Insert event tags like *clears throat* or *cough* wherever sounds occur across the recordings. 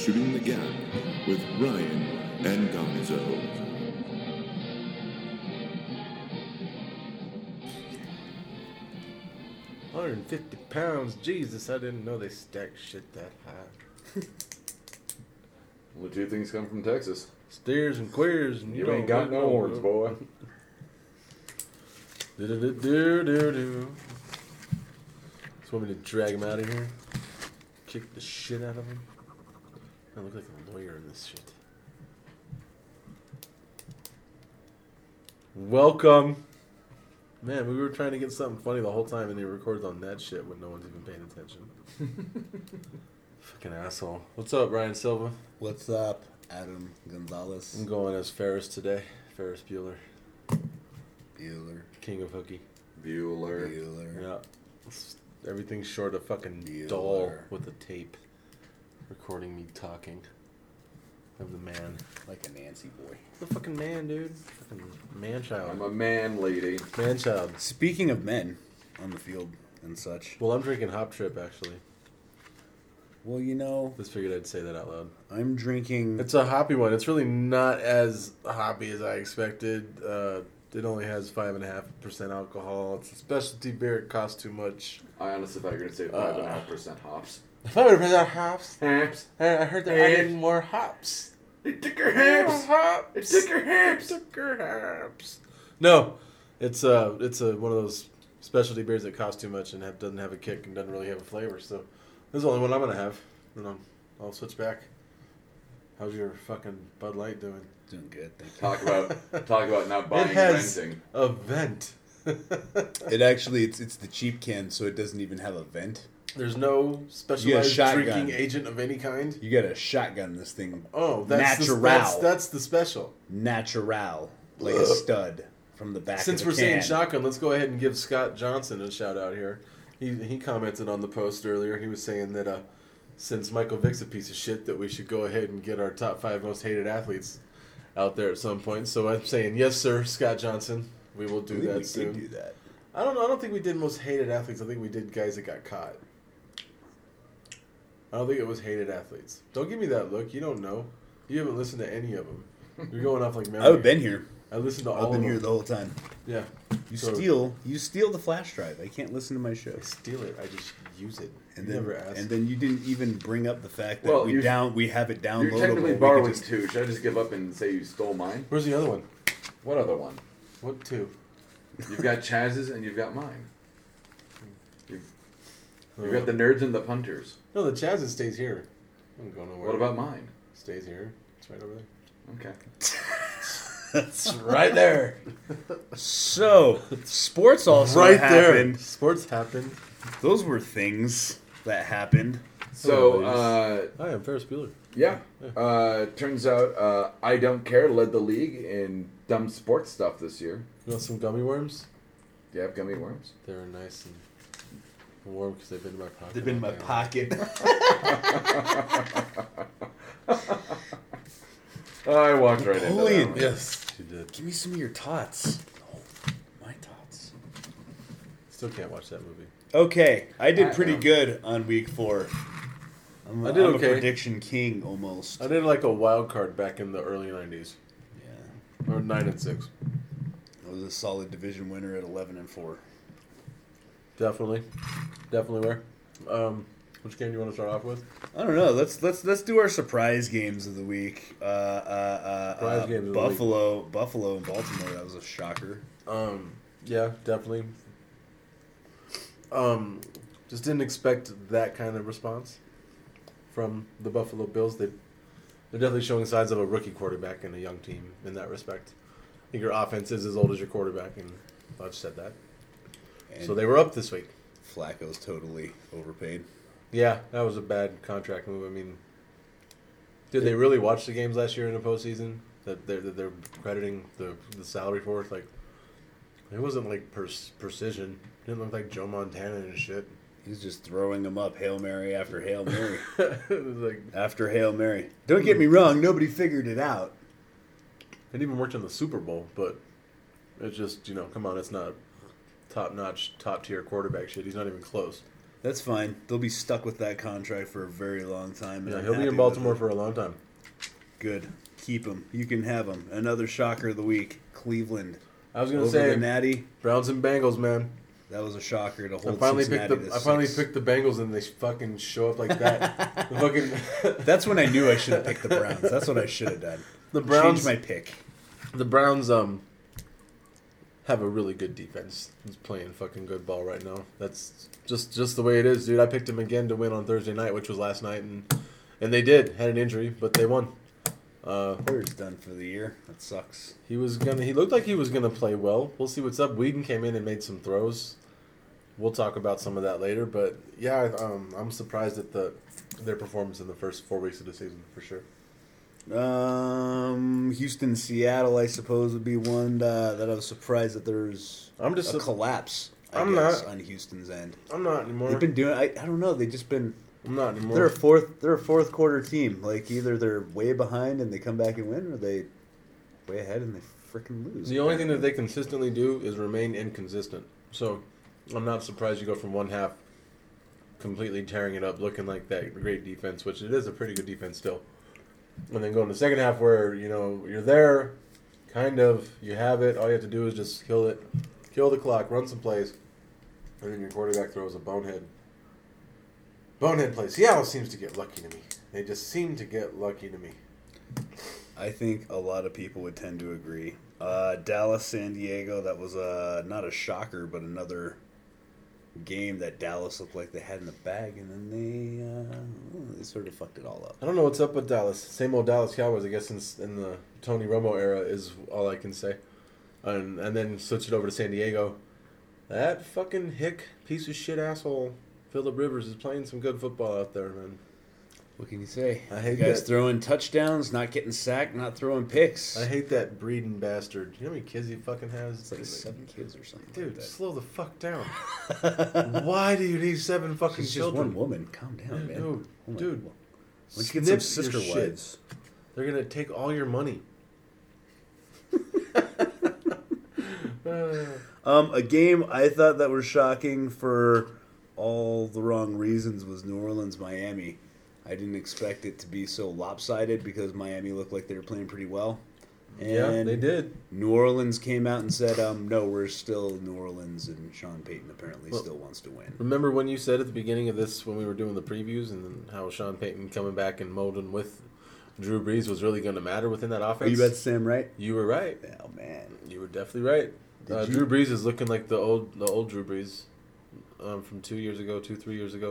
Shooting the Gap with Ryan and Gonzo. Hundred and fifty pounds. Jesus, I didn't know they stacked shit that high. Only two things come from Texas. Steers and queers, and you, You ain't don't got no horns, boy. Do do do do do do. Just want me to drag him out of here? Kick the shit out of him? I look like a lawyer in this shit. Welcome. Man, we were trying to get something funny the whole time, and he records on that shit when no one's even paying attention. *laughs* Fucking asshole. What's up, Ryan Silva? What's up, Adam Gonzalez? I'm going as Ferris today. Ferris Bueller, Bueller. king of hooky. Bueller. Bueller. Yeah. Everything's short of fucking Bueller. dull with the tape. Recording me talking. I'm the man. Like a Nancy boy. The fucking man, dude. Fucking man child. I'm a man, lady. man child. Speaking of men on the field and such, Well, I'm drinking Hop Trip, actually. well, you know, Just figured I'd say that out loud. I'm drinking. It's a hoppy one. It's really not as hoppy as I expected. Uh, it only has 5.5% alcohol. It's a specialty beer. It costs too much. I honestly thought you were going to say 5.5% hops. 5% hops? hops. I heard they're Hey. adding more hops. It took her haps. hops. It took her haps. Took her haps. No, it's uh, it's a one of those specialty beers that cost too much and have, doesn't have a kick and doesn't really have a flavor. So this is the only one I'm gonna have. And I'll, I'll switch back. How's your fucking Bud Light doing? doing good. Thank you. Talk about *laughs* talk about not buying it has renting. a vent. *laughs* It actually, it's it's the cheap can, so it doesn't even have a vent. There's no specialized drinking agent of any kind. You get a shotgun this thing. Oh, that's the, Natural. that's, that's the special. Natural, like a stud from the back. Since of the we're saying shotgun, let's go ahead and give Scott Johnson a shout out here. He he commented on the post earlier. He was saying that uh, since Michael Vick's a piece of shit, that we should go ahead and get our top five most hated athletes out there at some point. So I'm saying yes, sir, Scott Johnson. We will do that we soon. do that. I don't know. I don't think we did most hated athletes. I think we did guys that got caught. I don't think it was hated athletes. Don't give me that look. You don't know. You haven't listened to any of them. You're going off like *laughs* memory. I've been here. I listened to all I've been of here them. the whole time. Yeah. You So- steal, you steal the flash drive. I can't listen to my show. I steal it. I just use it. And you then, never asked. and then you didn't even bring up the fact that Well, we down we have it downloadable. You're technically borrowing just- two. Should I just give up and say you stole mine? Where's the other one? What other one? What two? You've got Chaz's and you've got mine. *laughs* You've, you've got the nerds and the punters. No, the Chaz stays here. I'm going nowhere. What about mine? Stays here. It's right over there. Okay. *laughs* That's right there. So, sports also right happened. there. Sports happened. Those were things that happened. So, Hello, uh, Hi, I'm Ferris Bueller. yeah. Uh, turns out uh, I Don't Care led the league in dumb sports stuff this year. You want some gummy worms? Do you have gummy worms? They're nice and warm because they've been in my pocket. They've been in my all day. pocket. *laughs* I walked right into Napoleon. that. Yes, she did. Give me some of your tots. Oh, my tots. Still can't watch that movie. Okay, I did I pretty know. good on week four. I'm, I did I'm okay. a prediction king almost. I did like a wild card back in the early '90s, Yeah, or nine and six. I was a solid division winner at 11 and four. Definitely, definitely. Where? Um, which game do you want to start off with? I don't know. Let's let's let's do our surprise games of the week. Uh, uh, uh, Surprise uh, games of the Buffalo, Buffalo, and Baltimore. That was a shocker. Um, yeah, definitely. Um, just didn't expect that kind of response from the Buffalo Bills. They they're definitely showing signs of a rookie quarterback and a young team in that respect. I think your offense is as old as your quarterback, and I've said that. And So they were up this week. Flacco's totally overpaid. Yeah, that was a bad contract move. I mean, did they really watch the games last year in the postseason that they're that they're crediting the the salary for? Like, it wasn't like per- precision. It didn't look like Joe Montana and shit. He's just throwing them up, hail mary after hail mary *laughs* like after hail mary. Don't get me wrong. Nobody figured it out. it even worked in the Super Bowl, but it's just you know, come on, it's not top notch, top tier quarterback shit. He's not even close. That's fine. They'll be stuck with that contract for a very long time. Yeah, I'm he'll be in Baltimore for a long time. Good. Keep him. You can have him. Another shocker of the week. Cleveland. I was gonna Over say the Natty. Browns and Bengals, man. That was a shocker to I hold finally picked the to I finally six. picked the Bengals and they fucking show up like that. *laughs* fucking *laughs* That's when I knew I should have picked the Browns. That's what I should have done. the Browns Change my pick. the Browns um have a really good defense. He's playing fucking good ball right now. That's just just the way it is, dude. I picked him again to win on Thursday night, which was last night, and and they did had an injury, but they won. Uh, Hoyer's done for the year. That sucks. he was gonna. He looked like he was gonna play well. We'll see what's up. Weeden came in and made some throws. We'll talk about some of that later, but yeah, um, I'm surprised at the their performance in the first four weeks of the season for sure. Um, Houston, Seattle, I suppose would be one uh, that I was surprised that there's I'm just. a collapse. I I'm guess, not- on Houston's end. I'm not anymore. They've been doing. I, I don't know. They've just been. I'm not anymore. They're a fourth. They're a fourth quarter team. Like either they're way behind and they come back and win, or they way ahead and they freaking lose. The only thing that they consistently do is remain inconsistent. So I'm not surprised you go from one half completely tearing it up, looking like that great defense, which it is a pretty good defense still. And then go in the second half where, you know, you're there, kind of, you have it, all you have to do is just kill it, kill the clock, run some plays, and then your quarterback throws a bonehead. Bonehead play. Seattle seems to get lucky to me. They just seem to get lucky to me. I think a lot of people would tend to agree. Uh, Dallas, San Diego. That was uh, not a shocker, but another game that Dallas looked like they had in the bag, and then they uh, they sort of fucked it all up. I don't know what's up with Dallas. Same old Dallas Cowboys, I guess, in, in the Tony Romo era is all I can say. And and then switch it over to San Diego. That fucking hick piece of shit asshole Philip Rivers is playing some good football out there, man. What can you say? I hate You guys that. throwing touchdowns, not getting sacked, not throwing picks. I hate that breeding bastard. You know how many kids he fucking has? It's like seven kids or something. Dude, like slow the fuck down. *laughs* Why do you need seven fucking She's just one woman. Calm down, Dude, man. dude, Oh dude. Don't you get some sister wives? They're gonna take all your money. *laughs* Um, a game I thought that was shocking for all the wrong reasons was New Orleans Miami. I didn't expect it to be so lopsided because Miami looked like they were playing pretty well. And yeah, they did. New Orleans came out and said, um, "No, we're still New Orleans," and Sean Payton apparently Well- still wants to win. Remember when you said at the beginning of this when we were doing the previews and then how Sean Payton coming back and molding with Drew Brees was really going to matter within that Are offense? you bet Sam right? You were right. Oh man, You were definitely right. Uh, Drew Brees is looking like the old the old Drew Brees um, from two years ago, two three years ago,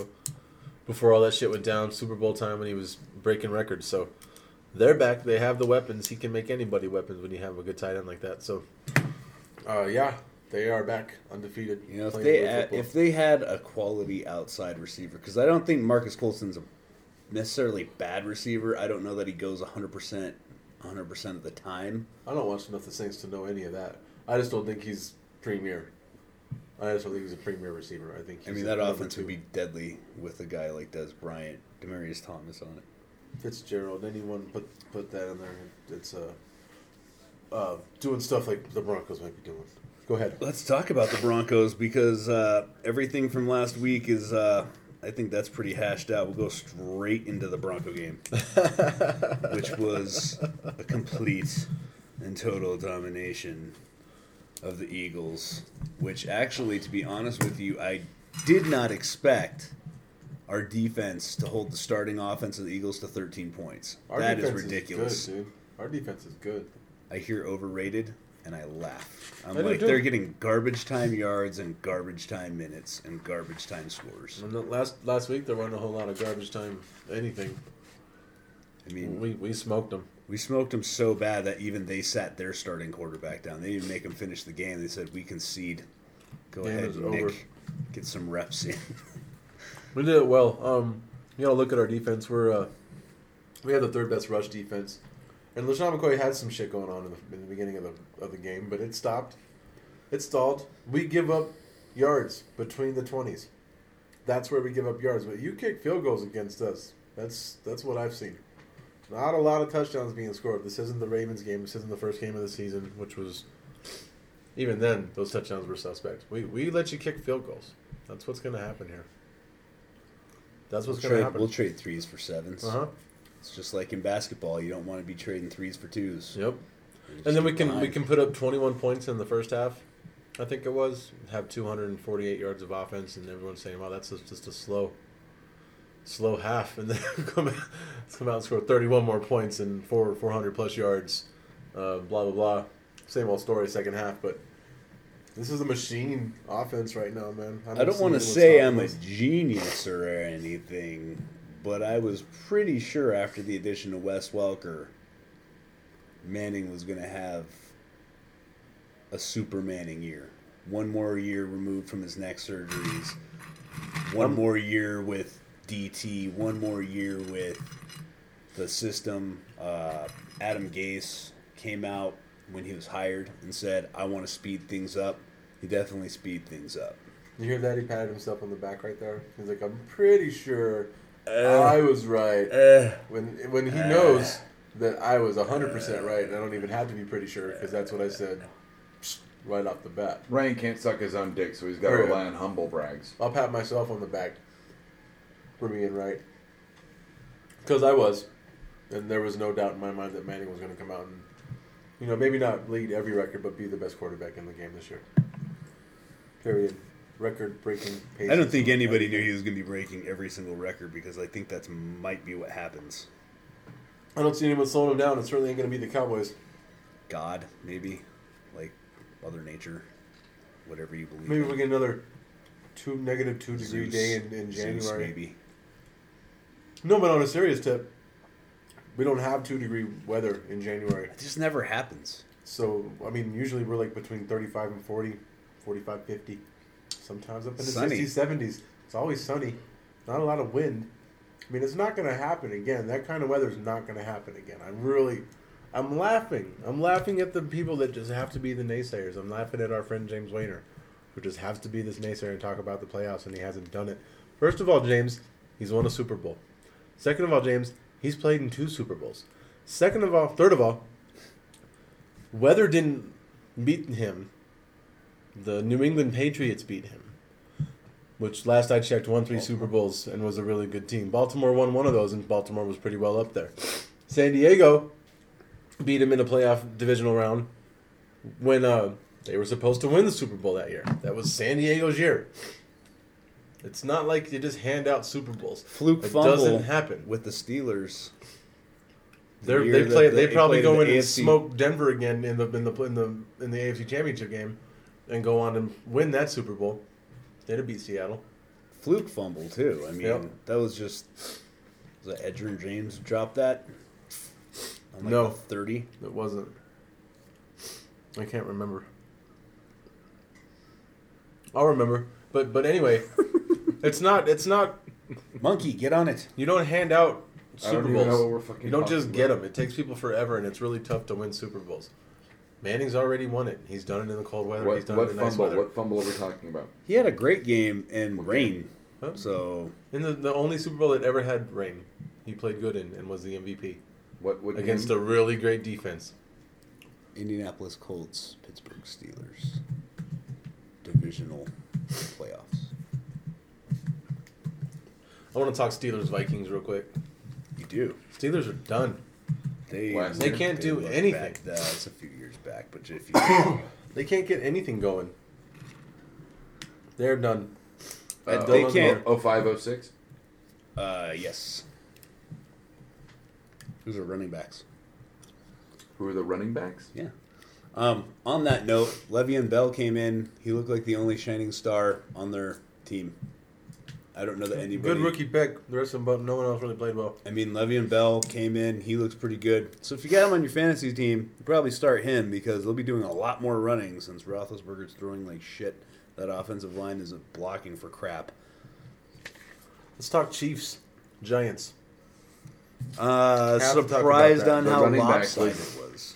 before all that shit went down. Super Bowl time when he was breaking records. So they're back. They have the weapons. He can make anybody weapons when you have a good tight end like that. So uh, yeah, they are back undefeated. you know if they had, if they had a quality outside receiver, because I don't think Marques Colston's a necessarily bad receiver. I don't know that he goes 100 percent 100 percent of the time. I don't watch enough the Saints to know any of that. I just don't think he's premier. I just don't think he's a premier receiver. I think. He's I mean, that offense two. would be deadly with a guy like Dez Bryant, Demaryius Thomas on it. Fitzgerald. Anyone put put that in there? It's uh, uh, doing stuff like the Broncos might be doing. Go ahead. Let's talk about the Broncos because uh, everything from last week is. Uh, I think that's pretty hashed out. We'll go straight into the Bronco game, *laughs* which was a complete and total domination of the Eagles. Which actually, to be honest with you, I did not expect our defense to hold the starting offense of the Eagles to 13 points. Our that is ridiculous. good, dude. Our defense is good. I hear overrated and I laugh. I'm I do like, they're getting garbage time yards and garbage time minutes and garbage time scores. Last last week there wasn't a whole lot of garbage time anything. I mean, We we smoked them. We smoked them so bad that even they sat their starting quarterback down. They didn't even make him finish the game. They said, "We concede. Go Game ahead, Nick. over." Get some reps in." *laughs* We did it well. Um, you know, look at our defense. We're uh, we have the third best rush defense, and LeSean McCoy had some shit going on in the, in the beginning of the of the game, but it stopped. It stalled. We give up yards between the twenties. That's where we give up yards. But you kick field goals against us. That's that's what I've seen. Not a lot of touchdowns being scored. This isn't the Ravens game. This isn't the first game of the season, which was even then those touchdowns were suspect. We we let you kick field goals. That's what's going to happen here. That's what's We'll going to happen. we'll trade threes for sevens. uh huh. It's just like in basketball. You don't want to be trading threes for twos. Yep. And then we can we can put up 21 points in the first half. I think it was have 248 yards of offense, and everyone's saying, "Wow, that's just, just a slow, slow half." And then *laughs* come out, come out and score 31 more points and four 400 plus yards. Uh, blah blah blah. Same old story second half, but this is a machine offense right now, man. I don't see want to say I'm a genius or anything, but I was pretty sure after the addition of Wes Welker, Manning was going to have a super Manning year. One more year removed from his neck surgeries. One more year with DT. One more year with the system. Uh, Adam Gase came out when he was hired and said, I want to speed things up. He definitely speed things up. You hear that? He patted himself on the back right there. He's like, "I'm pretty sure Uh, I was right." Uh, when when he knows that I was hundred percent right, and I don't even have to be pretty sure because that's what I said right off the bat. Ryan can't suck his own dick, so he's got to rely on humble brags. I'll pat myself on the back for being right because I was, and there was no doubt in my mind that Manning was going to come out and, you know, maybe not lead every record, but be the best quarterback in the game this year. Period. Record-breaking pace. I don't think anybody knew he was going to be breaking every single record because I think that's might be what happens. I don't see anyone slowing him down. It certainly ain't going to be the Cowboys. God, maybe, like Mother Nature, whatever you believe. Maybe in. we get another two negative two degree Zeus. day in, in Zeus, January. maybe. No, but on a serious tip, we don't have two degree weather in January. It just never happens. So, I mean, usually we're like between 35 and 40, 45, 50. Sometimes up in the Sunny. 60s, 70s. It's always sunny. Not a lot of wind. I mean, it's not going to happen again. That kind of weather is not going to happen again. I'm really, I'm laughing. I'm laughing at the people that just have to be the naysayers. I'm laughing at our friend James Wayner, who just has to be this naysayer and talk about the playoffs, and he hasn't done it. First of all, James, he's won a Super Bowl. Second of all, James, he's played in two Super Bowls. Second of all, third of all, weather didn't beat him. The New England Patriots beat him, which last I checked won three Super Bowls and was a really good team. Baltimore won one of those, and Baltimore was pretty well up there. San Diego beat him in a playoff divisional round when uh, they were supposed to win the Super Bowl that year. That was San Diego's year. It's not like you just hand out Super Bowls. Fluke It fumble doesn't happen. with the Steelers. The They're, year they that play. the- They they probably go in in and smoke Denver again in the in the in the in the AFC Championship game, and go on and win that Super Bowl. They'd have beat Seattle. Fluke fumble too. I mean, Yep. that was just was that Edgerrin James who dropped that. On like No. thirty. It wasn't. I can't remember. I'll remember, but but anyway, *laughs* it's not it's not. Monkey, get on it. You don't hand out I Super don't even know what we're Bowls. You don't talking just get about. them. It takes people forever, and it's really tough to win Super Bowls. Manning's already won it. He's done it in the cold weather. He's done what it in nice fumble? weather. What fumble are we talking about? He had a great game in What rain. Huh? So In the, the only Super Bowl that ever had rain, he played good in and was the MVP What? What against game? a really great defense. Indianapolis Colts, Pittsburgh Steelers, divisional playoffs. I want to talk Steelers Vikings real quick. You do. Steelers are done. They Last They can't do look anything. Back, that's a few years back, but if you *coughs* They can't get anything going. They're done. Uh, And they Dylan can't- Oh five oh six. uh, yes. Who's are running backs? Who are the running backs? Yeah. Um, on that note, Le'Veon Bell came in. He looked like the only shining star on their team. I don't know that anybody. Good rookie pick. The rest of them, but no one else really played well. I mean, Le'Veon Bell came in. He looks pretty good. So if you got him on your fantasy team, you probably start him because they'll be doing a lot more running since Roethlisberger's throwing like shit. That offensive line isn't blocking for crap. Let's talk Chiefs, Giants. Uh, Have to talk surprised on how running lopsided it was.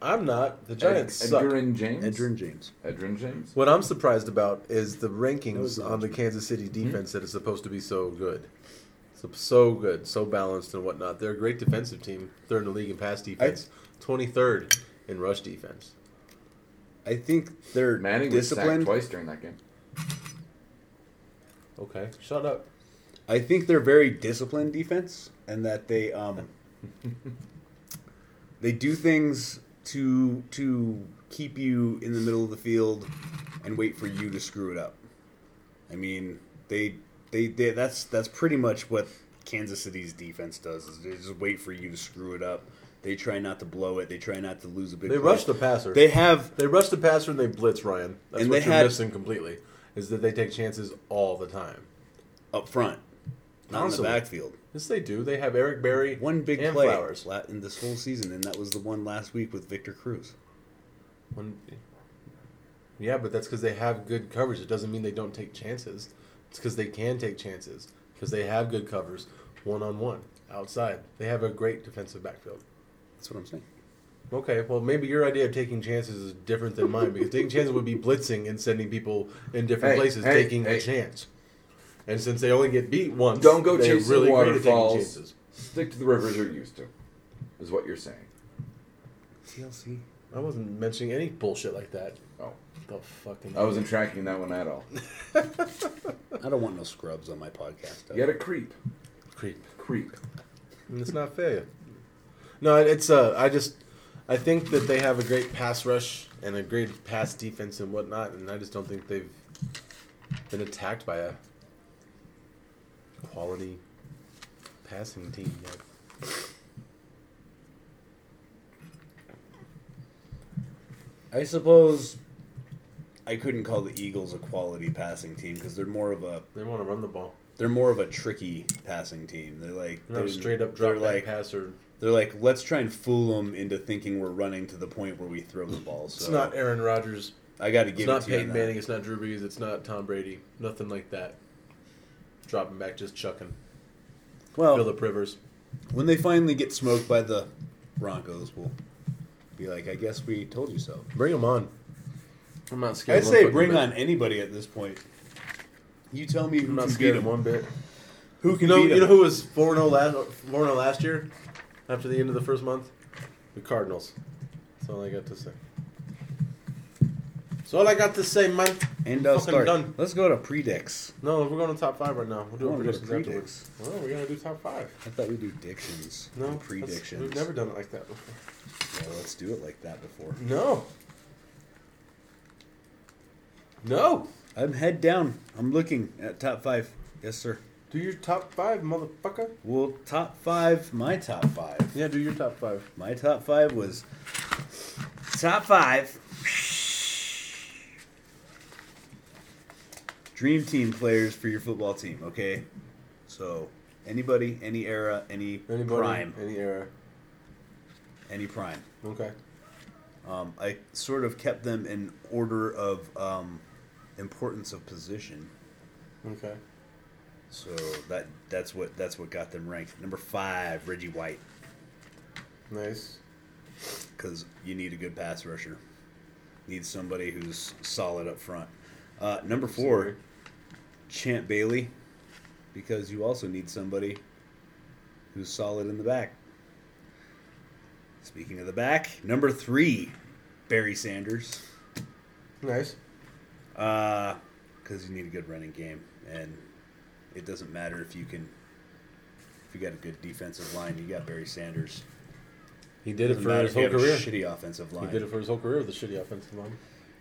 I'm not. The Giants Ed, suck. Edgerrin James. Edgerrin James. Edgerrin James. What I'm surprised about is the rankings on the Kansas City defense that is supposed to be so good. So, so good, so balanced and whatnot. They're a great defensive team. Third in the league in pass defense. Twenty third in rush defense. I think they're Manning was sacked disciplined. twice during that game. Okay, shut up. I think they're very disciplined defense, and that they um, *laughs* they do things to to keep you in the middle of the field and wait for you to screw it up. I mean, they they, they that's that's pretty much what Kansas City's defense does. Is they just wait for you to screw it up. They try not to blow it. They try not to lose a big. They play. rush the passer. They have They rush the passer and they blitz Ryan. That's And what they you're had- missing completely. Is that they take chances all the time. up front, not Constantly. in the backfield. Yes, they do. They have Eric Berry, One big and play Flowers. in this whole season, and that was the one last week with Victor Cruz. One, yeah, but that's because they have good coverage. It doesn't mean they don't take chances. It's because they can take chances because they have good covers, one on one, outside. They have a great defensive backfield. That's what I'm saying. Okay, well maybe your idea of taking chances is different than mine because taking chances would be blitzing and sending people in different Hey, places, hey, taking hey. a chance. And since they only get beat once, Don't go they're chasing really great at taking waterfalls. chances. Stick to the rivers you're used to, is what you're saying. TLC. I wasn't mentioning any bullshit like that. Oh, The fucking. I wasn't tracking that one at all. *laughs* I don't want no scrubs on my podcast. You gotta creep, creep. creep. And it's not fair. No, it's uh, I just, I think that they have a great pass rush and a great pass defense and whatnot, and I just don't think they've been attacked by a quality passing team yet. I suppose I couldn't call the Eagles a quality passing team because they're more of a They want to run the ball. they're more of a tricky passing team. They're like They're not straight up they're drop like back passer. they're like let's try and fool them into thinking we're running to the point where we throw the ball. So It's not Aaron Rodgers. I got to It's give not it to you. Peyton that. Manning. It's not Drew Brees. It's not Tom Brady. Nothing like that. Dropping back, just chucking. Well, Philip Rivers. when they finally get smoked by the Broncos, we'll be like, I guess we told you so. Bring them on. I'm not scared. I'd one say fucking bring bit. on anybody at this point. You tell me who I'm not can scared beat of him. one bit. Who You can know, beat you him? know who was four zero oh last four zero oh last year, after the end of the first month, the Cardinals. That's all I got to say. That's all I got to say, man. And uh, Fucking start. done. Let's go to predicts. No, we're going to top five right now. We'll do I wanna go to predictions afterwards. Well, we're gonna do top five. I thought we'd do dictions. No, and that's- predictions. We've never done it like that before. Well, let's do it like that before. No. No. I'm head down. I'm looking at top five. Yes, sir. Do your top five, motherfucker. Well, top five. My top five. Yeah, do your top five. My top five was top five. Dream team players for your football team. Okay, so anybody, any era, any Anybody? prime, Any era. any prime. Okay. Um, I sort of kept them in order of um, importance of position. Okay. So that that's what that's what got them ranked. Number five, Reggie White, Nice. because you need a good pass rusher. Need somebody who's solid up front. Uh, number four, Sorry. Champ Bailey, because you also need somebody who's solid in the back. Speaking of the back, number three, Barry Sanders, Nice. Uh, because you need a good running game, and it doesn't matter if you can. If you got a good defensive line, you got Barry Sanders. He did it for his whole a career. shitty offensive line. He did it for his whole career with the shitty offensive line.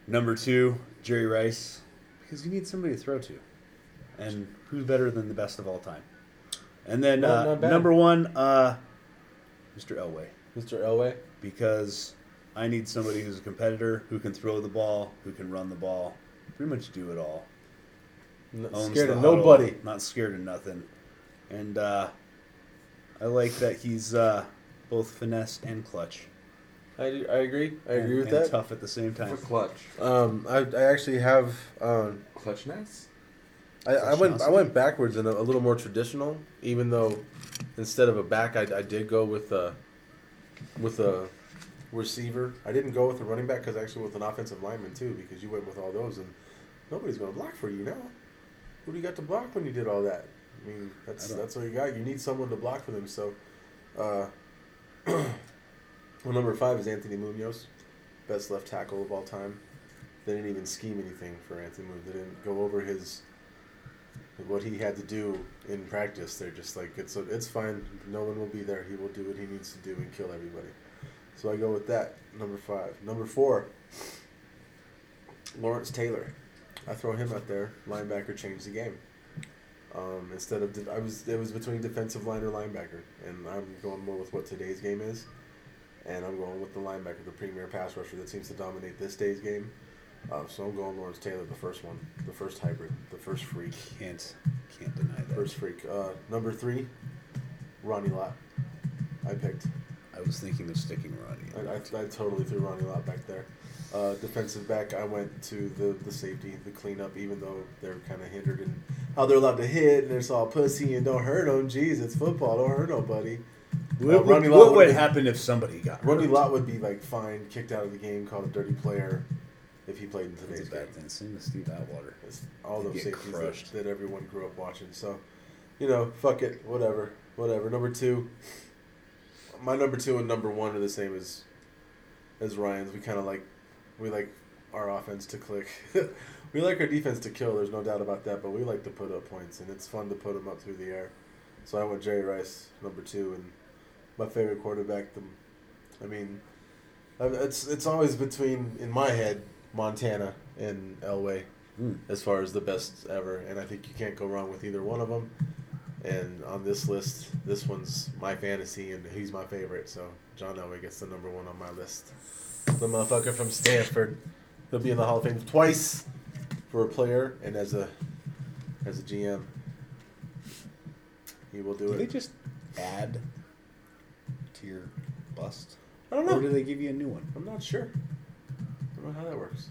Number two, Jerry Rice, because you need somebody to throw to, and who's better than the best of all time? And then Not- uh, not bad. number one, uh, Mr. Elway, Mr. Elway. because I need somebody who's a competitor, who can throw the ball, who can run the ball, pretty much do it all. Not Owns scared the of huddle, nobody. not scared of nothing, and uh, I like that he's uh, both finesse and clutch. I, do- I agree. I agree and, with and that. Tough at the same For time. clutch, Um, I, I actually have. Um, clutchness. I, I went. I went backwards and a, a little more traditional. Even though, instead of a back, I, I did go with a, with a receiver. I didn't go with a running back because actually with an offensive lineman too, because you went with all those and nobody's going to block for you now. Who do you got to block when you did all that? I mean, that's I that's all you got. You need someone to block for them. So, uh, *clears throat* well, number five is Anthony Munoz, best left tackle of all time. They didn't even scheme anything for Anthony Munoz. They didn't go over his what he had to do in practice. They're just like it's it's fine. No one will be there. He will do what he needs to do and kill everybody. So I go with that. Number five. Number four. Lawrence Taylor. I throw him out there. Linebacker changed the game. Um, instead of I was it was between defensive line or linebacker, and I'm going more with what today's game is, and I'm going with the linebacker, the premier pass rusher that seems to dominate this day's game. Uh, so I'm going Lawrence Taylor, the first one, the first hybrid, the first freak, Can't can't deny that. first freak. Uh, number three, Ronnie Lott. I picked. I was thinking of sticking Ronnie. I, I, I totally threw Ronnie Lott back there. Uh, defensive back, I went to the, the safety, the cleanup, even though they're kind of hindered in how they're allowed to hit and it's all pussy and don't hurt them. Jeez, it's football. Don't hurt nobody. What, Uh, would- what would happen if somebody got Ronnie hurt? Lott would be like fined, kicked out of the game, called a dirty player if he played in today's game. bad thing. Same with Steve Atwater. It's all those safeties that, that everyone grew up watching. So, you know, fuck it, whatever, whatever. Number two, my number two and number one are the same as as Ryan's. We kind of like we like our offense to click. *laughs* we like our defense to kill. There's no doubt about that. But we like to put up points, and it's fun to put them up through the air. So I went Jerry Rice number two, and my favorite quarterback. The, I mean, it's it's always between in my head Montana and Elway Hmm. as far as the best ever, and I think you can't go wrong with either one of them. And on this list, this one's my fantasy, and he's my favorite. So John Elway gets the number one on my list. The motherfucker from Stanford, he'll be in the Hall of Fame twice for a player and as a as a GM. He will do it. They just add to your bust? I don't know. Or do they give you a new one? I'm not sure. I don't know how that works.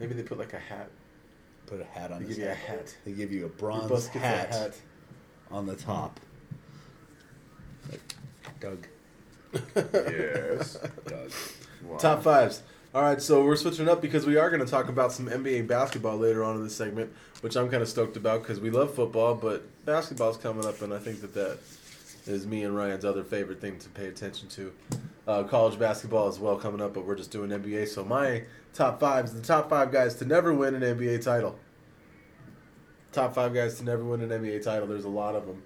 Maybe they put like a hat. Put a hat on They give you a hat. They give you a bronze bus gets a hat, hat. on the top. Like Doug. Yes. *laughs* Doug. Wow. Top fives. All right, so we're switching up because we are going to talk about some NBA basketball later on in this segment, which I'm kind of stoked about because we love football, but basketball's coming up, and I think that that is me and Ryan's other favorite thing to pay attention to. Uh, college basketball as well coming up, but we're just doing NBA. So my top five is the top five guys to never win an NBA title. Top five guys to never win an NBA title. There's a lot of them,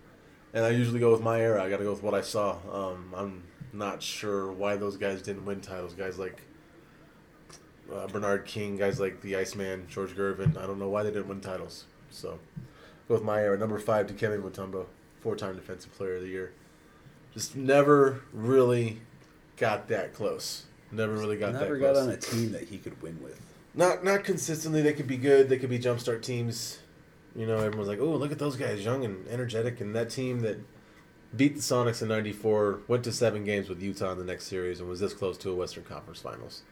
and I usually go with my era. I got to go with what I saw. Um, I'm not sure why those guys didn't win titles. Guys like uh, Bernard King, guys like the Iceman, George Gervin. I don't know why they didn't win titles. So, go with my era. Number five, Dikembe Mutombo, four-time Defensive Player of the Year. Just never really got that close. Never really got Never that got close. on a team that he could win with. Not not consistently. They could be good. They could be jumpstart teams. You know, everyone's like, "Oh, look at those guys, young and energetic." And that team that beat the Sonics in '94 went to seven games with Utah in the next series and was this close to a Western Conference Finals.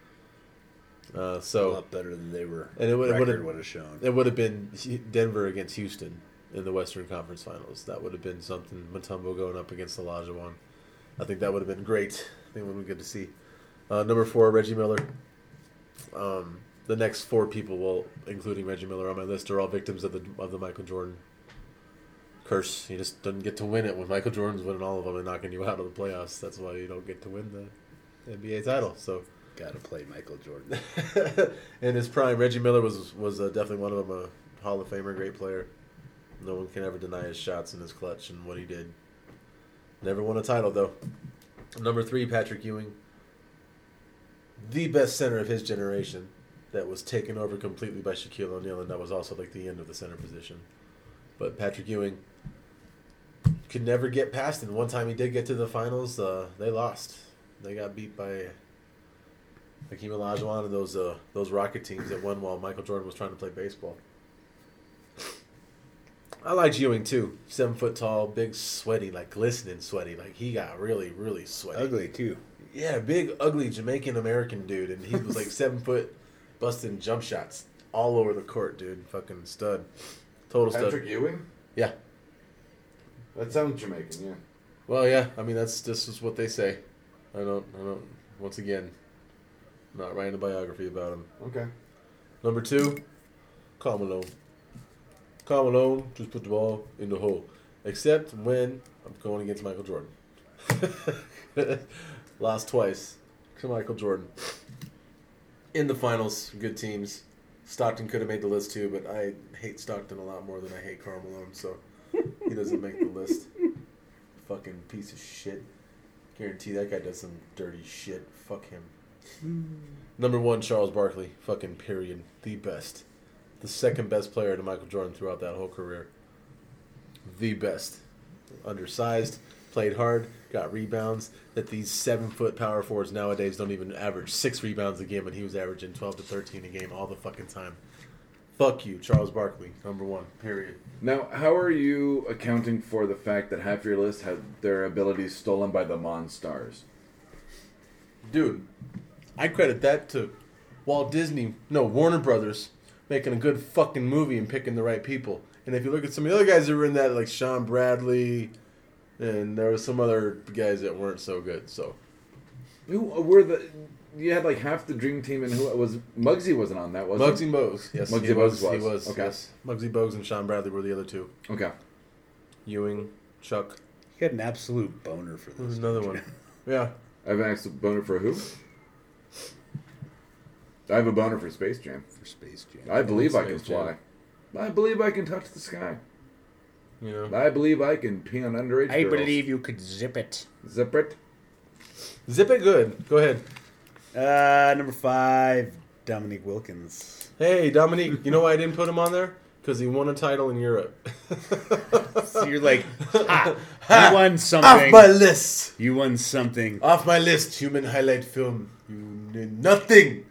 Uh, a lot better than they were. And it would have shown. it would have been Denver against Houston in the Western Conference Finals. That would have been something. Mutombo going up against Olajuwon. I think that would have been great. Think would be good to see. Uh, number four, Reggie Miller. Um, the next four people, well, including Reggie Miller on my list, are all victims of the of the Michael Jordan curse. He just doesn't get to win it when Michael Jordan's winning all of them and knocking you out of the playoffs. That's why you don't get to win the NBA title. So. Got to play Michael Jordan. *laughs* in his prime, Reggie Miller was was uh, definitely one of them, a Hall of Famer, great player. No one can ever deny his shots and his clutch and what he did. Never won a title though. Number three, Patrick Ewing, the best center of his generation, that was taken over completely by Shaquille O'Neal, and that was also like the end of the center position. But Patrick Ewing could never get past it. One time he did get to the finals, uh, they lost. They got beat by Hakeem Olajuwon and those uh, those Rocket teams that won while Michael Jordan was trying to play baseball. I liked Ewing too. Seven foot tall, big, sweaty, like glistening sweaty. Like he got really, really sweaty. Ugly too. Yeah, big, ugly Jamaican American dude, and he was like *laughs* seven foot, busting jump shots all over the court, dude. Fucking stud, total stud. Patrick Ewing? Yeah. That sounds Jamaican, yeah. Well, yeah. I mean, that's this is what they say. I don't. I don't. Once again, not writing a biography about him. Okay. Number two, Karl Malone. Karl Malone just put the ball in the hole. Except when I'm going against Michael Jordan. *laughs* Lost twice to Michael Jordan. In the finals, good teams. Stockton could have made the list too, but I hate Stockton a lot more than I hate Karl Malone, so he doesn't make the list. Fucking piece of shit. Guarantee that guy does some dirty shit. Fuck him. Hmm. Number one, Charles Barkley. Fucking period. The best. The second best player to Michael Jordan throughout that whole career. The best. Undersized, played hard, got rebounds. That these seven foot power forwards nowadays don't even average six rebounds a game, and he was averaging 12 to 13 a game all the fucking time. Fuck you, Charles Barkley. Number one. Period. Now, how are you accounting for the fact that half your list had their abilities stolen by the Monstars? Dude, I credit that to Walt Disney, no, Warner Brothers, making a good fucking movie and picking the right people. And if you look at some of the other guys that were in that, like Shawn Bradley, and there were some other guys that weren't so good. So Who uh, were the? You had like half the dream team, and who was Muggsy wasn't on that, was he? Muggsy Bogues, yes, Muggsy he was, Bogues he was. was, Okay. yes. Muggsy Bogues and Shawn Bradley were the other two. Okay. Ewing, Chuck, You had an absolute boner for who's this. another one? *laughs* Yeah, I have an extra boner for who? I have a boner for Space Jam. for Space Jam. I believe I can Space Jam. fly. I believe I can touch the sky. you know. I believe I can pee on underage I girls. believe you could zip it. Zip it. Zip it good. Go ahead. Uh, number five, Dominique Wilkins. Hey, Dominique, you know why I didn't put him on there? Because he won a title in Europe. *laughs* So you're like, ha, Ha! *laughs* you won something. Off my list. You won something. Off my list. Human highlight film. You did nothing.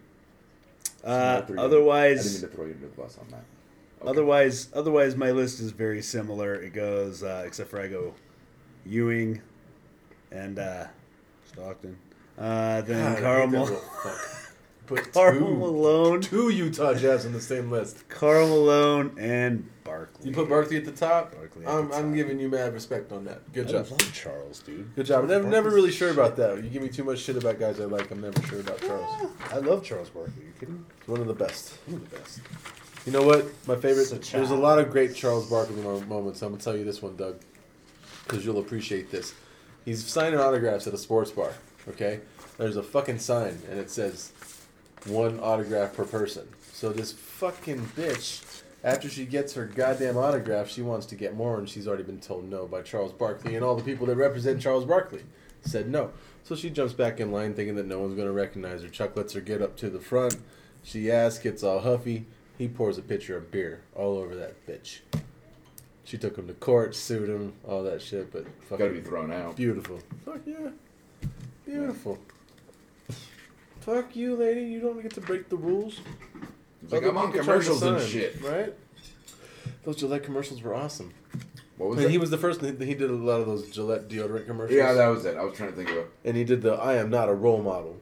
Uh, I didn't otherwise, mean to throw you under the bus on that. Okay. otherwise, otherwise, my list is very similar. It goes, uh, except for I go Ewing and uh, Stockton. Uh, then God, I Karl, hate *laughs* that Mal- little fuck. Put Karl two, Malone, two Utah Jazz on the same list. Karl Malone, and Barkley. You put Barkley at the top. Barkley at I'm, the I'm top. giving you mad respect on that. Good I job. love Charles, dude. Good job. I'm never, never really sure shit. about that. You give me too much shit about guys I like. I'm never sure about Charles. Ah, I love Charles Barkley. You kidding? me? He's one of the best. One of the best. You know what? My favorite. Such There's a a- lot of great Charles Barkley moments. I'm gonna tell you this one, Doug, because you'll appreciate this. He's signing autographs at a sports bar. Okay, there's a fucking sign, and it says one autograph per person. So this fucking bitch, after she gets her goddamn autograph, she wants to get more, and she's already been told no by Charles Barkley and all the people that represent Charles Barkley said no. So she jumps back in line thinking that no one's going to recognize her. Chuck lets her get up to the front. She asks, gets all huffy. He pours a pitcher of beer all over that bitch. She took him to court, sued him, all that shit, but fucking Gotta be thrown out. beautiful. Fuck yeah. Beautiful. Fuck you, lady. You don't get to break the rules. It's like I'm on commercials and shit. Right? Those Gillette commercials were awesome. What was And it? he was the first. He did a lot of those Gillette deodorant commercials. yeah, that was it. I was trying to think of it. and he did the "I am not a role model,"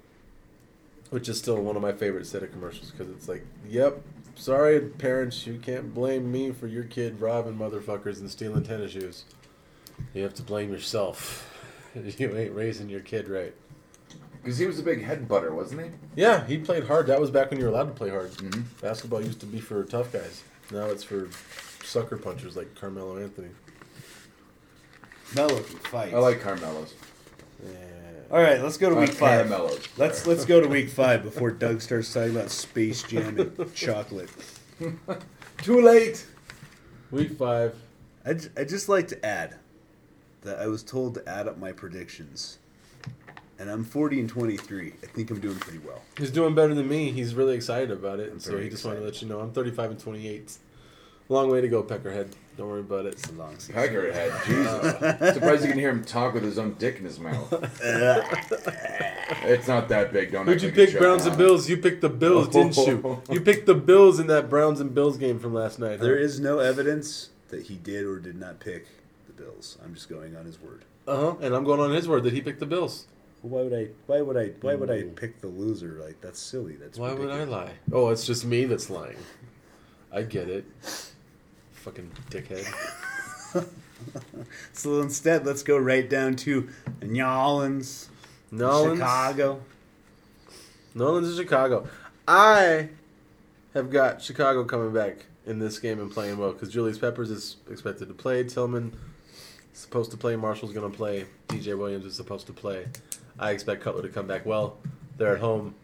which is still one of my favorite set of commercials because it's like, "Yep, sorry parents, you can't blame me for your kid robbing motherfuckers and stealing tennis shoes. You have to blame yourself. *laughs* you ain't raising your kid right." Because he was a big head butter, wasn't he? Yeah, he played hard. That was back when you were allowed to play hard. Mhm. Basketball used to be for tough guys. Now it's for sucker punchers like Carmelo Anthony. Melo can fight. I like Carmelos. Yeah. All right, let's go to week five. Caramellos. Let's let's go to week five before Doug starts talking about Space Jam and *laughs* chocolate. Too late. Week five. I I just like to add that I was told to add up my predictions, and I'm 40 and 23. I think I'm doing pretty well. He's doing better than me. He's really excited about it, I'm so he just wanted to let you know I'm 35 and 28. Long way to go, Peckerhead. Don't worry about it. It's a long season. Peckerhead. *laughs* Jesus. Surprised you can hear him talk with his own dick in his mouth. *laughs* it's not that big. Don't Who'd you like pick, Browns and Bills? You picked the Bills, didn't you? *laughs* You picked the Bills in that Browns and Bills game from last night. There is no evidence that he did or did not pick the Bills. I'm just going on his word. Uh huh. And I'm going on his word that he picked the Bills. Why would I? Why would I? Why would I mm. pick the loser? Like that's silly. That's Why would I ridiculous. lie? Oh, it's just me that's lying. I get it. Fucking dickhead. *laughs* So instead, let's go right down to New Orleans, Nolans. Chicago. Nolan's in Chicago. I have got Chicago coming back in this game and playing well because Julius Peppers is expected to play. Tillman is supposed to play. Marshall's going to play. DJ Williams is supposed to play. I expect Cutler to come back well. They're at home.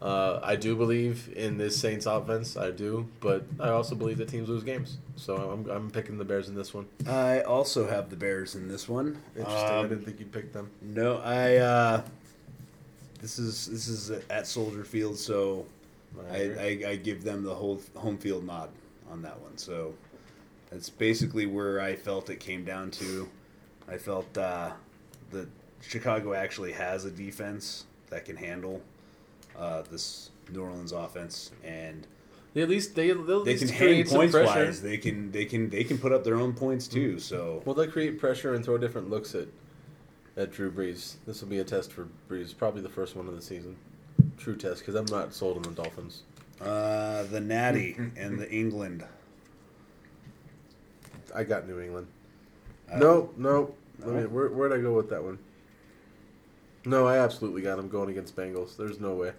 Uh, I do believe in this Saints offense. I do, but I also believe that teams lose games. So I'm, I'm picking the Bears in this one. I also have the Bears in this one. Interesting. I Um, didn't think you'd pick them. No, I. Uh, this is this is at Soldier Field, so I. I, I give them the whole home field nod on that one. So that's basically where I felt it came down to. I felt uh, that Chicago actually has a defense that can handle uh, this New Orleans offense, and They at least they they'll at they least can hang create points wise. They can they can they can put up their own points too. So Well, they create pressure and throw different looks at at Drew Brees. This will be a test for Brees, probably the first one of the season. True test because I'm not sold on the Dolphins. uh, the Natty and the England. I got New England. Uh, no, no. Let me, where where'd I go with that one? No, I absolutely got them going against Bengals. There's no way.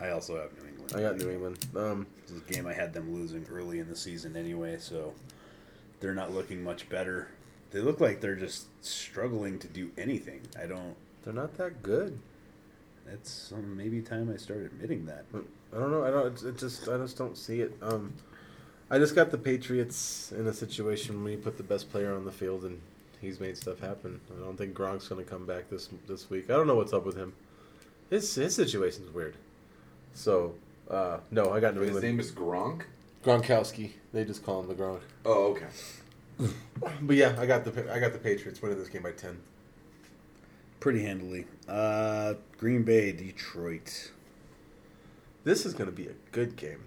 I also have New England. I got New England. Um, This is a game I had them losing early in the season anyway, so they're not looking much better. They look like they're just struggling to do anything. I don't. they're not that good. It's um, maybe time I start admitting that. I don't know. I don't. It, it just. I just don't see it. Um, I just got the Patriots in a situation when you put the best player on the field and he's made stuff happen. I don't think Gronk's going to come back this this week. I don't know what's up with him. His his situation's weird. So uh, no, I got New His England. name is Gronk. Gronkowski. They just call him the Gronk. Oh, okay. *coughs* But yeah, I got the I got the Patriots winning this game by ten. Pretty handily. Uh, Green Bay, Detroit. This is going to be a good game.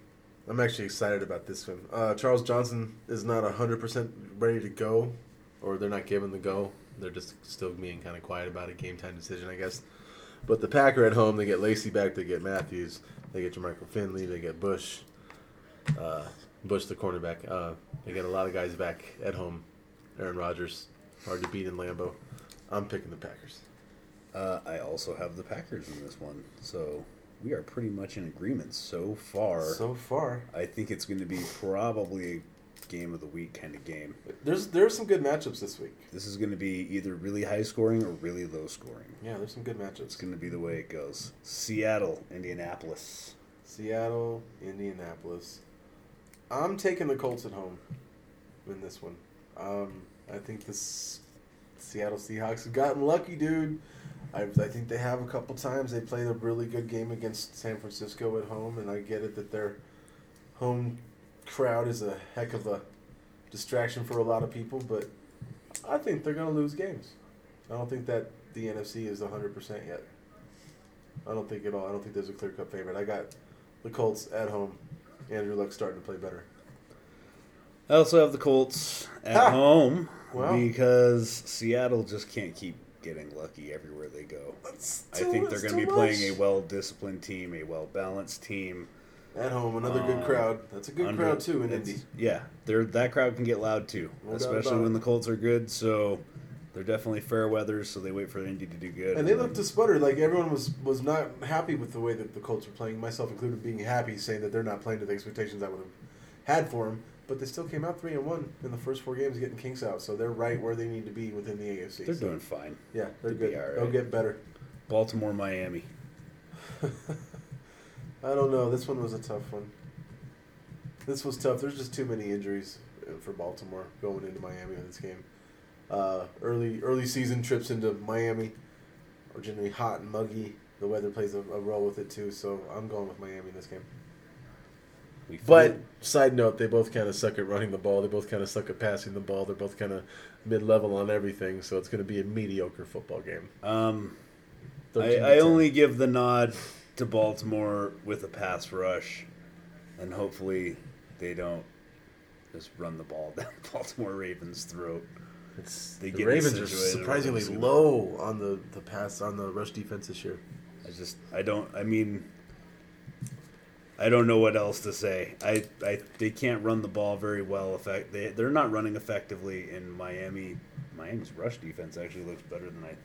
I'm actually excited about this one. Uh, Charles Johnson is not 100% ready to go, or they're not giving the go. They're just still being kind of quiet about a game time decision, I guess. But the Packer at home, they get Lacy back, they get Matthews, they get Jermichael Finley, they get Bush, uh, Bush the cornerback. Uh, they get a lot of guys back at home. Aaron Rodgers, hard to beat in Lambeau. I'm picking the Packers. Uh, I also have the Packers in this one, so we are pretty much in agreement so far. So far, I think it's going to be probably a game of the week kind of game. there's there's some good matchups this week. This is going to be either really high scoring or really low scoring. Yeah, there's some good matchups. It's going to be the way it goes. Seattle, Indianapolis. Seattle, Indianapolis. I'm taking the Colts at home in this one. Um, I think the Seattle Seahawks have gotten lucky, dude. I, I think they have a couple times. They played a really good game against San Francisco at home, and I get it that their home crowd is a heck of a distraction for a lot of people, but I think they're going to lose games. I don't think that the NFC is 100% yet. I don't think at all. I don't think there's a clear cut favorite. I got the Colts at home. Andrew Luck's starting to play better. I also have the Colts at home because Seattle just can't keep getting lucky everywhere they go. I think they're going to be playing a well disciplined team, a well balanced team. At home. Another good Um, crowd. That's a good under- crowd too in Indy. Yeah, they're, that crowd can get loud too, No especially when the Colts are good. So they're definitely fair weather, so they wait for Indy to do good. And they looked to sputter. Like everyone was was not happy with the way that the Colts were playing, myself included, being happy, saying that they're not playing to the expectations I would have had for them. But they still came out three and one in the first four games, getting kinks out. So they're right where they need to be within the AFC. They're So, doing fine. Yeah, they're They'll be good. right. They'll get better. Baltimore, Miami. *laughs* I don't know. This one was a tough one. This was tough. There's just too many injuries uh, for Baltimore going into Miami in this game. Uh, early early season trips into Miami are generally hot and muggy. The weather plays a, a role with it too. So I'm going with Miami in this game. But side note, they both kind of suck at running the ball. They both kind of suck at passing the ball. They're both kind of mid level on everything. So it's going to be a mediocre football game. um, I, I only give the nod to Baltimore with a pass rush, and hopefully they don't just run the ball *laughs* down Baltimore Ravens' throat. It's, They the get Ravens are surprisingly low on the, the pass on the rush defense this year. I just I don't I mean I don't know what else to say. I, I they can't run the ball very well. Effect they they're not running effectively in Miami. Miami's rush defense actually looks better than I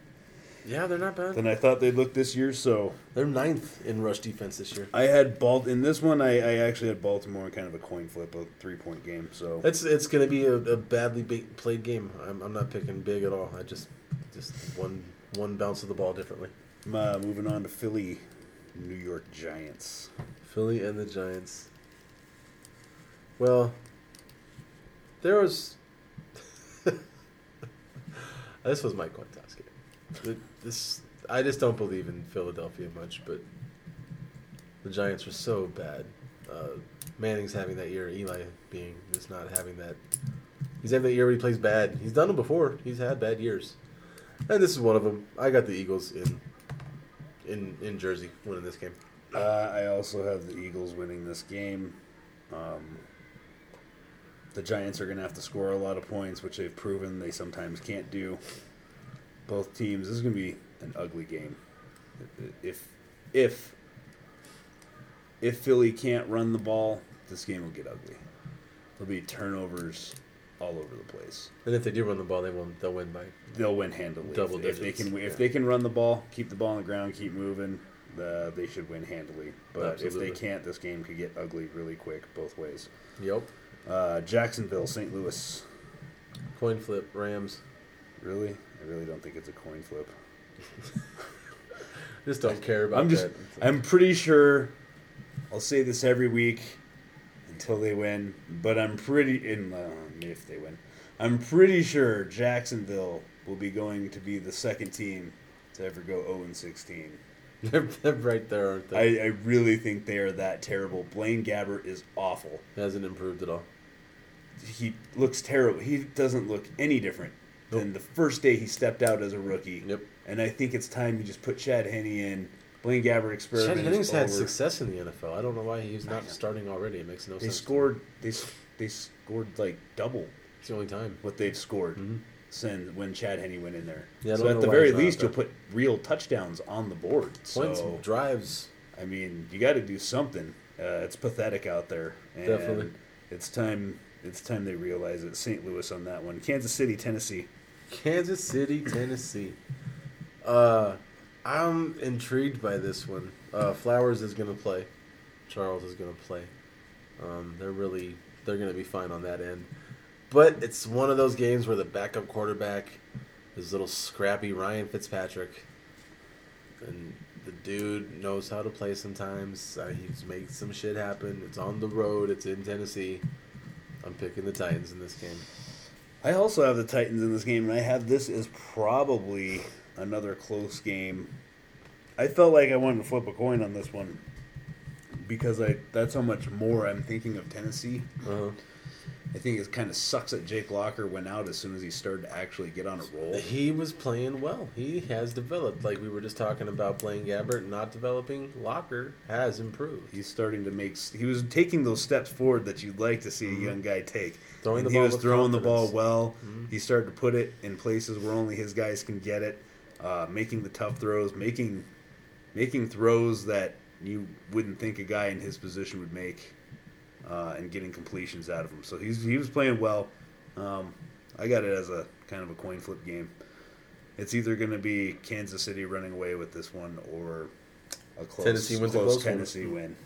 Yeah, they're not bad. than I thought they'd look this year. So They're ninth in rush defense this year. I had Balt in this one. I, I actually had Baltimore in kind of a coin flip, a three point game. So It's it's going to be a, a badly ba- played game. I'm, I'm not picking big at all. I just just one one bounce of the ball differently. uh, moving on to Philly, New York Giants. Philly and the Giants. Well, there was. *laughs* this was my coin toss game. Th- This I just don't believe in Philadelphia much, but the Giants were so bad. Uh, Manning's having that year. Eli being just not having that. He's having that year where he plays bad. He's done it before. He's had bad years, and this is one of them. I got the Eagles in in in Jersey winning this game. Uh, I also have the Eagles winning this game. Um, the Giants are going to have to score a lot of points, which they've proven they sometimes can't do. Both teams. This is going to be an ugly game. If if if Philly can't run the ball, this game will get ugly. There'll be turnovers all over the place. And if they do run the ball, they will they'll win by They'll win handily. Double if, if they digits, can, if yeah. they can run the ball, keep the ball on the ground, keep moving, uh, they should win handily. But if they can't, this game could get ugly really quick both ways. Yep. Uh, Jacksonville, St. Louis. Coin flip, Rams. Really, I really don't think it's a coin flip. *laughs* Just don't care about I'm just, that. I'm pretty sure. I'll say this every week until they win, but I'm pretty in uh, if they win. I'm pretty sure Jacksonville will be going to be the second team to ever go 0 and 16. *laughs* they're, they're right there, aren't they? I, I really think they are that terrible. Blaine Gabbert is awful. Hasn't improved at all. He looks terrible. He doesn't look any different than the first day he stepped out as a rookie. Yep. And I think it's time you just put Chad Henne in. Blaine Gabbert experiment. Chad Henning's had success in the NFL. I don't know why he's not starting already. It makes no They sense. scored. They they scored like double It's the only time. what they've scored Mhm. since when Chad Henne went in there. Yeah, so at the very least, you'll put real touchdowns on the board. Points, So drives. I mean, you got to do something. Uh, it's pathetic out there. And Definitely. It's time. It's time they realize it. St. Louis on that one. Kansas City, Tennessee. Kansas City, Tennessee. Uh, I'm intrigued by this one. Uh, Flowers is to play. Charles is to play. Um, they're really they're to be fine on that end. But it's one of those games where the backup quarterback is little scrappy Ryan Fitzpatrick, and the dude knows how to play sometimes. Uh, he's made some shit happen. It's on the road. It's in Tennessee. I'm picking the Titans in this game. I also have the Titans in this game, and I have this is probably another close game. I felt like I wanted to flip a coin on this one because I that's how much more I'm thinking of Tennessee. Uh-huh. I think it kind of sucks that Jake Locker went out as soon as he started to actually get on a roll. He was playing well. He has developed. Like we were just talking about Blaine Gabbert not developing. Locker has improved. He's starting to make. He was taking those steps forward that you'd like to see a young guy take. Mm-hmm. Throwing and the he ball was throwing the ball confidence. well. Mhm. He started to put it in places where only his guys can get it. Uh, making the tough throws, making making throws that you wouldn't think a guy in his position would make, uh, and getting completions out of him. So he's he was playing well. Um, I got it as a kind of a coin flip game. It's either going to be Kansas City running away with this one or a close, Tennessee wins a close, close one. Tennessee win.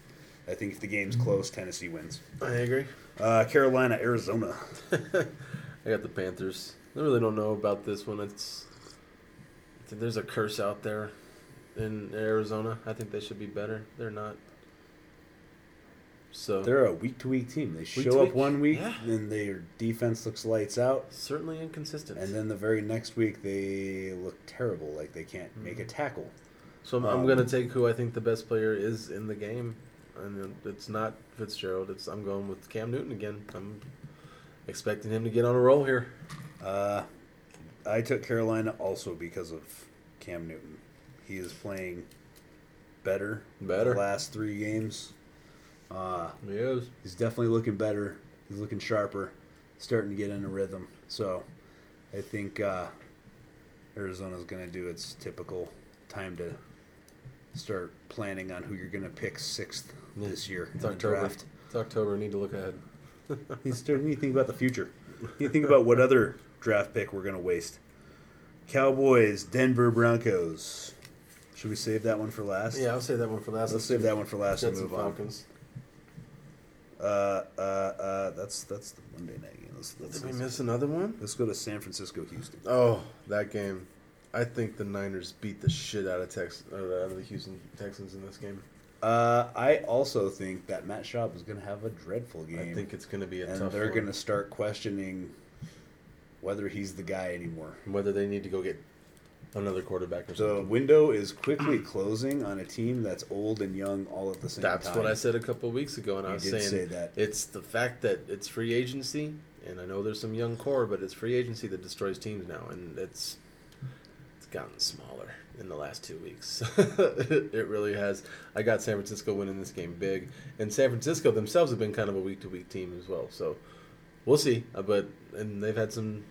I think if the game's close, Tennessee wins. I agree. Uh, Carolina, Arizona. *laughs* I got the Panthers. I really don't know about this one. It's I think there's a curse out there in Arizona. I think they should be better. They're not. So They're a week to week team. They to show up week? one week, Yeah. and their defense looks lights out, certainly inconsistent. and then the very next week they look terrible, like they can't make a Mm-hmm. tackle. So I'm, I'm Um, gonna take who I think the best player is in the game, and it's not Fitzgerald. It's I'm going with Cam Newton again. I'm expecting him to get on a roll here. Uh, I took Carolina also because of Cam Newton. He is playing better. Better. The last three games. Uh, He is. he's definitely looking better. He's looking sharper, starting to get in a rhythm. So, I think uh, Arizona's going to do its typical time to start planning on who you're going to pick sixth Yeah. this year It's in the October. draft. It's October. Need to look ahead. *laughs* He's starting to think about the future. You think about what other draft pick we're going to waste. Cowboys, Denver Broncos. Should we save that one for last? Yeah, I'll save that one for last. Let's save that one for last and Jets and move on. Uh, uh, uh, that's that's the Monday night game. Let's, let's, Did we miss another one? let's go to San Francisco, Houston. Oh, that game. I think the Niners beat the shit out of Tex out of the Houston Texans in this game. Uh, I also think that Matt Schaub is going to have a dreadful game. I think it's going to be a and tough. they're one. going to start questioning whether he's the guy anymore. whether they need to go get another quarterback or The something. window is quickly *clears throat* closing on a team that's old and young all at the same time. That's time. what I said a couple of weeks ago, and I You was did saying say that. it's the fact that it's free agency, and I know there's some young core, but it's free agency that destroys teams now, and it's it's gotten smaller in the last two weeks. it, *laughs* it really has. I got San Francisco winning this game big, and San Francisco themselves have been kind of a week to week team as well. So we'll see. Uh, But and they've had some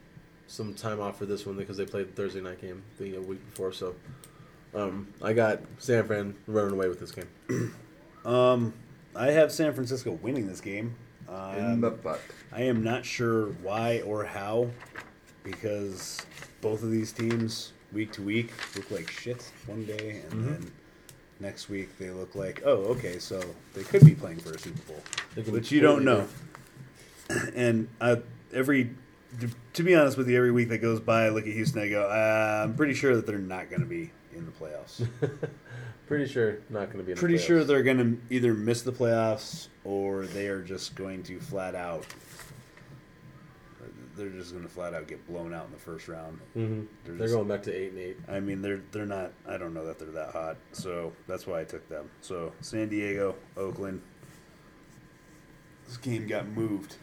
some time off for this one because they played the Thursday night game the uh, week before. So um, I got San Fran running away with this game. *clears throat* Um, I have San Francisco winning this game. Um, In the butt. I am not sure why or how, because both of these teams, week to week, look like shit one day, and Mhm. then next week they look like, oh, okay, so they could be playing for a Super Bowl, but you don't know. *clears throat* and I, every, to be honest with you, every week that goes by, I look at Houston, I go, uh, I'm pretty sure that they're not going to be in the playoffs. *laughs* Pretty sure not going to be. In the pretty sure they're going to either miss the playoffs or they are just going to flat out. They're just going to flat out get blown out in the first round. Mhm. They're They're, just- going back to eight and eight. I mean, they're they're not. I don't know that they're that hot, so that's why I took them. So San Diego, Oakland. This game got moved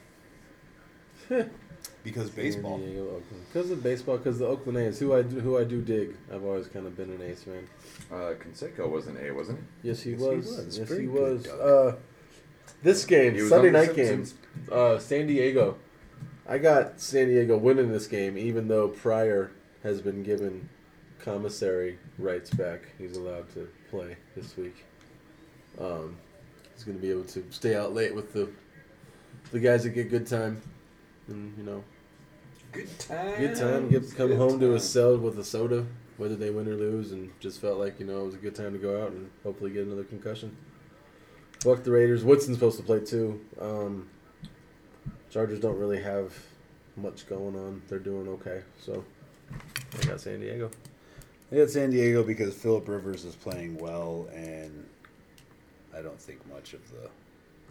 *laughs* because baseball. San Diego, Oakland. Because of baseball, because the Oakland A's, who I do, who I do dig. I've always kind of been an A's fan. Uh, Canseco was an A, wasn't he? Yes, he Yes, he was. was. Yes, he was. Uh, this game, was Sunday night game, uh, San Diego. I got San Diego winning this game, even though Pryor has been given commissary rights back. He's allowed to play this week. Um, he's going to be able to stay out late with the the guys that get good time, and you know, Good time. good time. Get come home to a cell with a soda, whether they win or lose, and just felt like you know it was a good time to go out and hopefully get another concussion. Fuck the Raiders. Woodson's supposed to play too. Um, Chargers don't really have much going on. They're doing okay, so I got San Diego. I got San Diego because Philip Rivers is playing well, and I don't think much of the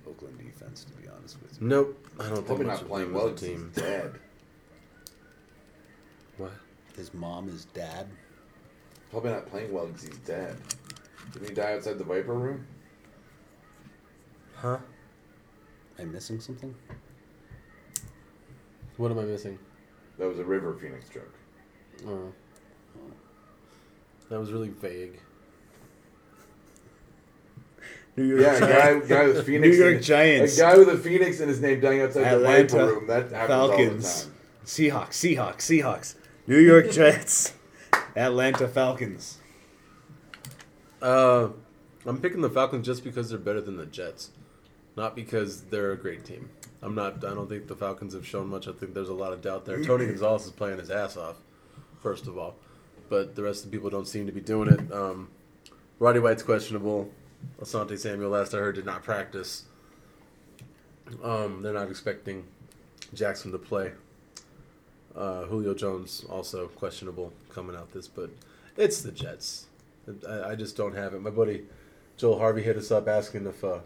Oakland defense, to be honest with you. Nope, I don't think Probably much not of playing well as a because team. dead. What? His mom is dad. Probably not playing well because he's dead. Didn't he die outside the Viper room? Huh? Am I missing something? What am I missing? That was a River Phoenix joke. Oh. That was really vague. New York Yeah, a guy, guy with *laughs* Phoenix. New York in- Giants. A guy with a Phoenix in his name dying outside Atlanta the Viper room. That happens Falcons. all the time. Seahawks, Seahawks, Seahawks. New York Jets. Atlanta Falcons. Uh, I'm picking the Falcons just because they're better than the Jets, not because they're a great team. I'm not. I don't think the Falcons have shown much. I think there's a lot of doubt there. Tony Gonzalez is playing his ass off, first of all, but the rest of the people don't seem to be doing it. Um, Roddy White's questionable. Asante Samuel, last I heard, did not practice. Um, they're not expecting Jackson to play. Uh, Julio Jones also questionable coming out this, but it's the Jets. I, I just don't have it. My buddy Joel Harvey hit us up asking if uh,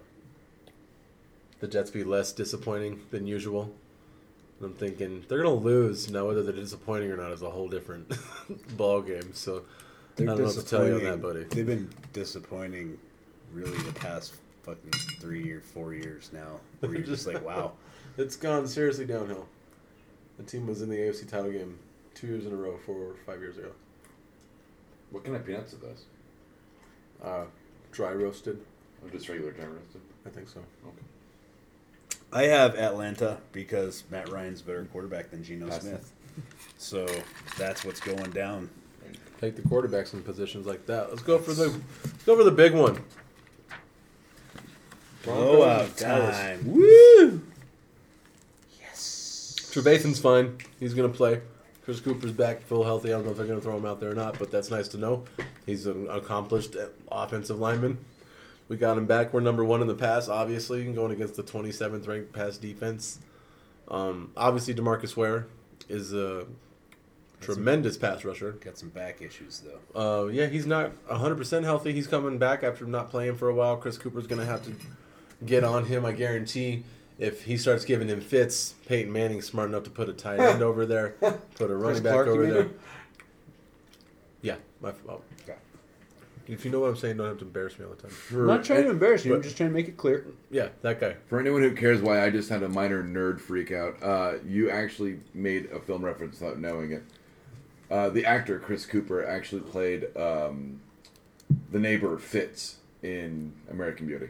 the Jets be less disappointing than usual. And I'm thinking they're gonna lose. Now whether they're disappointing or not is a whole different *laughs* ball game. So I don't know what to tell you on that, buddy. They've been disappointing really the past fucking three or four years now. *laughs* Where you're just like, wow. It's gone seriously downhill. The team was in the AFC title game two years in a row, four or five years ago. What kind of peanuts are those? Uh, dry roasted, Oh, just regular dry roasted. I think so. Okay. I have Atlanta because Matt Ryan's a better quarterback than Geno Pass Smith. So that's what's going down. Take the quarterbacks in positions like that. Let's go for the let's go for the big one. Blowout time. Woo! Trevathan's fine. He's going to play. Chris Cooper's back, full healthy. I don't know if they're going to throw him out there or not, but that's nice to know. He's an accomplished offensive lineman. We got him back. We're number one in the pass, obviously, going against the 27th ranked pass defense. Um, obviously, Demarcus Ware is a tremendous pass rusher. Got some back issues though. Uh, yeah, he's not 100% healthy. He's coming back after not playing for a while. Chris Cooper's going to have to get on him, I guarantee. If he starts giving him fits, Peyton Manning's smart enough to put a tight end over there, *laughs* put a running back Clark, over there. Yeah, my fault. Okay. If you know what I'm saying, don't have to embarrass me all the time. For, I'm not trying to embarrass you. I'm just trying to make it clear. Yeah, that guy. for anyone who cares why I just had a minor nerd freak out, uh, you actually made a film reference without knowing it. Uh, the actor Chris Cooper actually played um, the neighbor Fitz in American Beauty.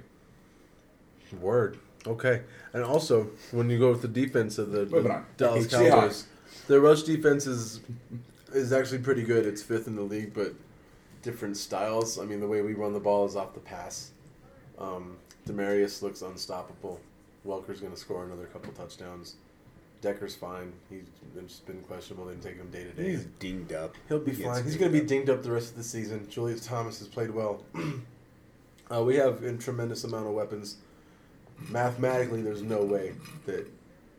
Word. Okay. And also, when you go with the defense of the, the Dallas Seahawks. Cowboys, their rush defense is is actually pretty good. It's fifth in the league, but different styles. I mean, the way we run the ball is off the pass. Um, Demaryius looks unstoppable. Welker's going to score another couple touchdowns. Decker's fine. He's just been questionable. They didn't take him day to day. He's dinged up. He'll be He fine. He's going to be dinged up the rest of the season. Julius Thomas has played well. *clears throat* uh, we have a tremendous amount of weapons. Mathematically, there's no way that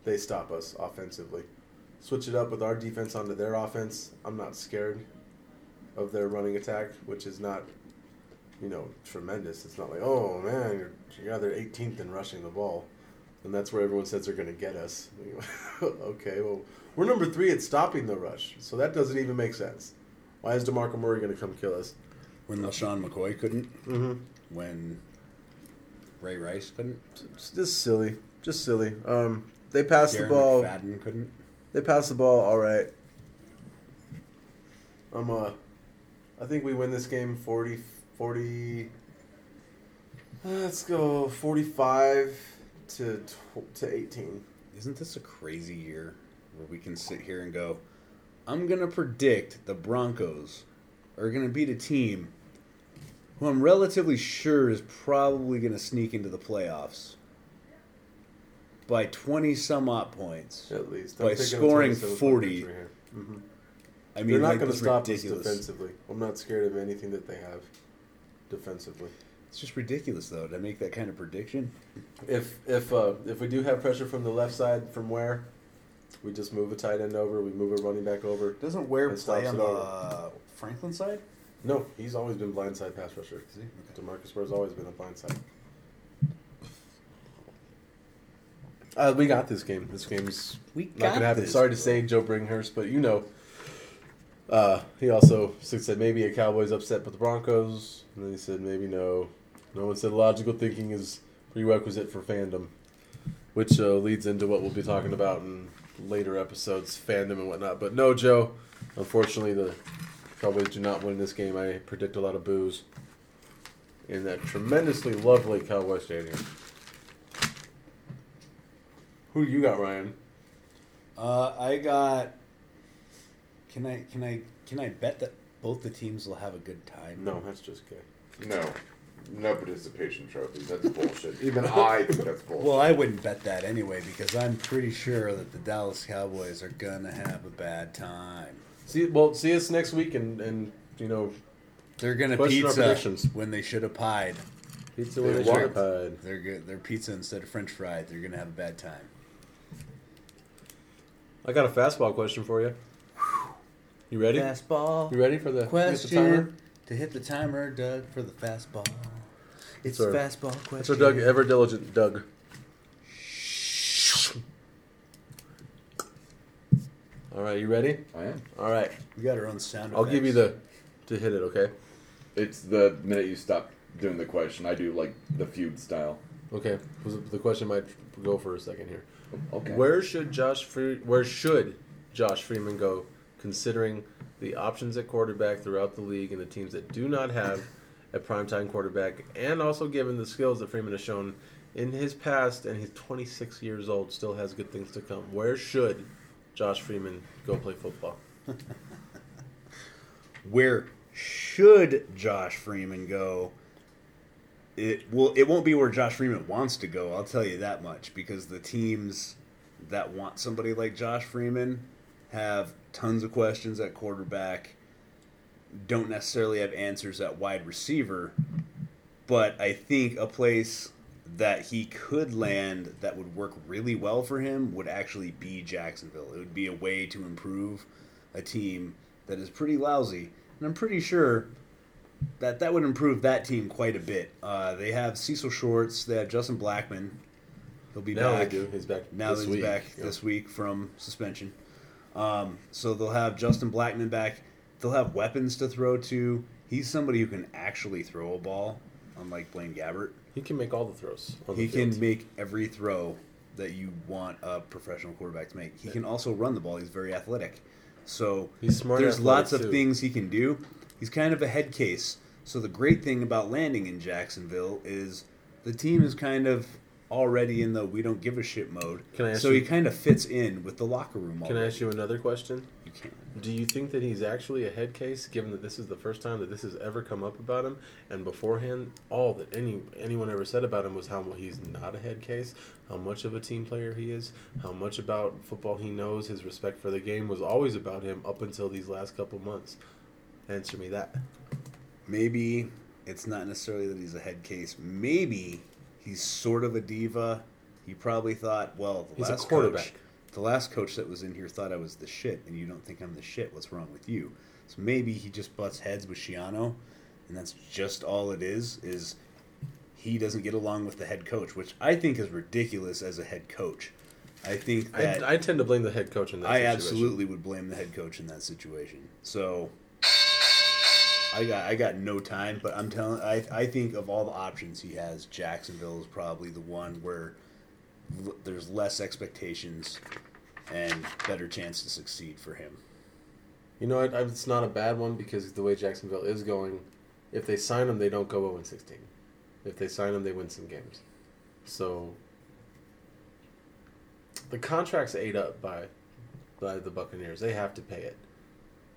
they stop us offensively. Switch it up with our defense onto their offense. I'm not scared of their running attack, which is not, you know, tremendous. It's not like, oh man, you're, you're they're 18th in rushing the ball, and that's where everyone says they're going to get us. *laughs* okay, well, we're number three at stopping the rush, so that doesn't even make sense. Why is Demarco Murray going to come kill us? When LeSean McCoy couldn't. Mm-hmm. When Ray Rice couldn't. It's just silly, just silly. Um, they passed Darren the ball. McFadden couldn't. They passed the ball all right. I'm uh, I think we win this game 40, 40 uh, let's go 45 to to 18. Isn't this a crazy year where we can sit here and go, I'm going to predict the Broncos are going to beat a team who I'm relatively sure is probably going to sneak into the playoffs by 20 some odd points. At least By taking a scoring 27 point 40. victory here. Mhm. I mean, They're not like, going to stop ridiculous. us defensively. I'm not scared of anything that they have defensively. It's just ridiculous, though, to make that kind of prediction. If if uh, if we do have pressure from the left side, from where we just move a tight end over, we move a running back over. Doesn't Ware play on the uh, Franklin side? No, he's always been blindside pass rusher. Is he? Okay. Demarcus Ware's always been a blindside. Uh, we got this game. This game's We not gonna happen. this, Sorry to bro. say, Joe Bringhurst, but you know. Uh, he also said maybe a Cowboys upset with the Broncos, and then he said maybe no. No one said logical thinking is prerequisite for fandom, which uh, leads into what we'll be talking about in later episodes, fandom and whatnot. But no, Joe. Unfortunately, the Cowboys do not win this game. I predict a lot of boos in that tremendously lovely Cowboy Stadium. Who you got, Ryan? Uh, I got. Can I can I can I bet that both the teams will have a good time? No, that's just gay. No, no participation trophies. That's *laughs* bullshit. Even I think that's bullshit. Well, I wouldn't bet that anyway because I'm pretty sure that the Dallas Cowboys are gonna have a bad time. See, well, see us next week, and and you know, They're gonna Question our pizza predictions. when they should have pied. pizza They when they won't. should have pied. They're good. They're pizza instead of French fried. They're gonna have a bad time. I got a fastball question for you. You ready? Fastball You ready for the, hit the timer? question to hit the timer, Doug, for the fastball. It's That's our- fastball question. That's our Doug, ever diligent Doug. All right, you ready? I am. All right, We got our own sound. I'll give you the to hit it. Okay. It's the minute you stop doing the question. I do like the feud style. Okay. The question might go for a second here. Okay. Where should Josh Fre- Where should Josh Freeman go, considering the options at quarterback throughout the league and the teams that do not have a primetime quarterback, and also given the skills that Freeman has shown in his past, and he's 26 years old, still has good things to come. Where should Josh Freeman go play football? *laughs* Where should Josh Freeman go? It will. It won't be where Josh Freeman wants to go. I'll tell you that much because the teams that want somebody like Josh Freeman have tons of questions at quarterback. Don't necessarily have answers at wide receiver, but I think a place that he could land that would work really well for him would actually be Jacksonville. It would be a way to improve a team that is pretty lousy, and I'm pretty sure that that would improve that team quite a bit. Uh, they have Cecil Shorts, they have Justin Blackmon. He'll be Now back. He's back Now he's week. back Yeah. this week from suspension. Um, so they'll have Justin Blackmon back. They'll have weapons to throw to. He's somebody who can actually throw a ball, unlike Blaine Gabbert. He can make all the throws. He the can make every throw that you want a professional quarterback to make. He can also run the ball. He's very athletic. So He's smart there's lots of too. things he can do. He's kind of a head case. So the great thing about landing in Jacksonville is the team is kind of already in the we don't give a shit mode. Can I ask so you- he kind of fits in with the locker room. Can I ask you another question? You can. Do you think that he's actually a head case, given that this is the first time that this has ever come up about him, and beforehand, all that any anyone ever said about him was how he's not a head case, how much of a team player he is, how much about football he knows, his respect for the game was always about him up until these last couple months. Answer me that. Maybe it's not necessarily that he's a head case. Maybe he's sort of a diva. He probably thought, well, the He's a last quarterback. coach, the last coach that was in here thought I was the shit, and you don't think I'm the shit. What's wrong with you? So maybe he just butts heads with Schiano, and that's just all it is. Is he doesn't get along with the head coach, which I think is ridiculous as a head coach. I think that I, I tend to blame the head coach in that situation. I situation. absolutely would blame the head coach in that situation. So I got I got no time, but I'm telling I I think of all the options he has, Jacksonville is probably the one where there's less expectations and better chance to succeed for him. You know? It's not a bad one because the way Jacksonville is going, if they sign him, they don't go 0 16. If they sign him, they win some games. So the contract's ate up by by the Buccaneers. They have to pay it.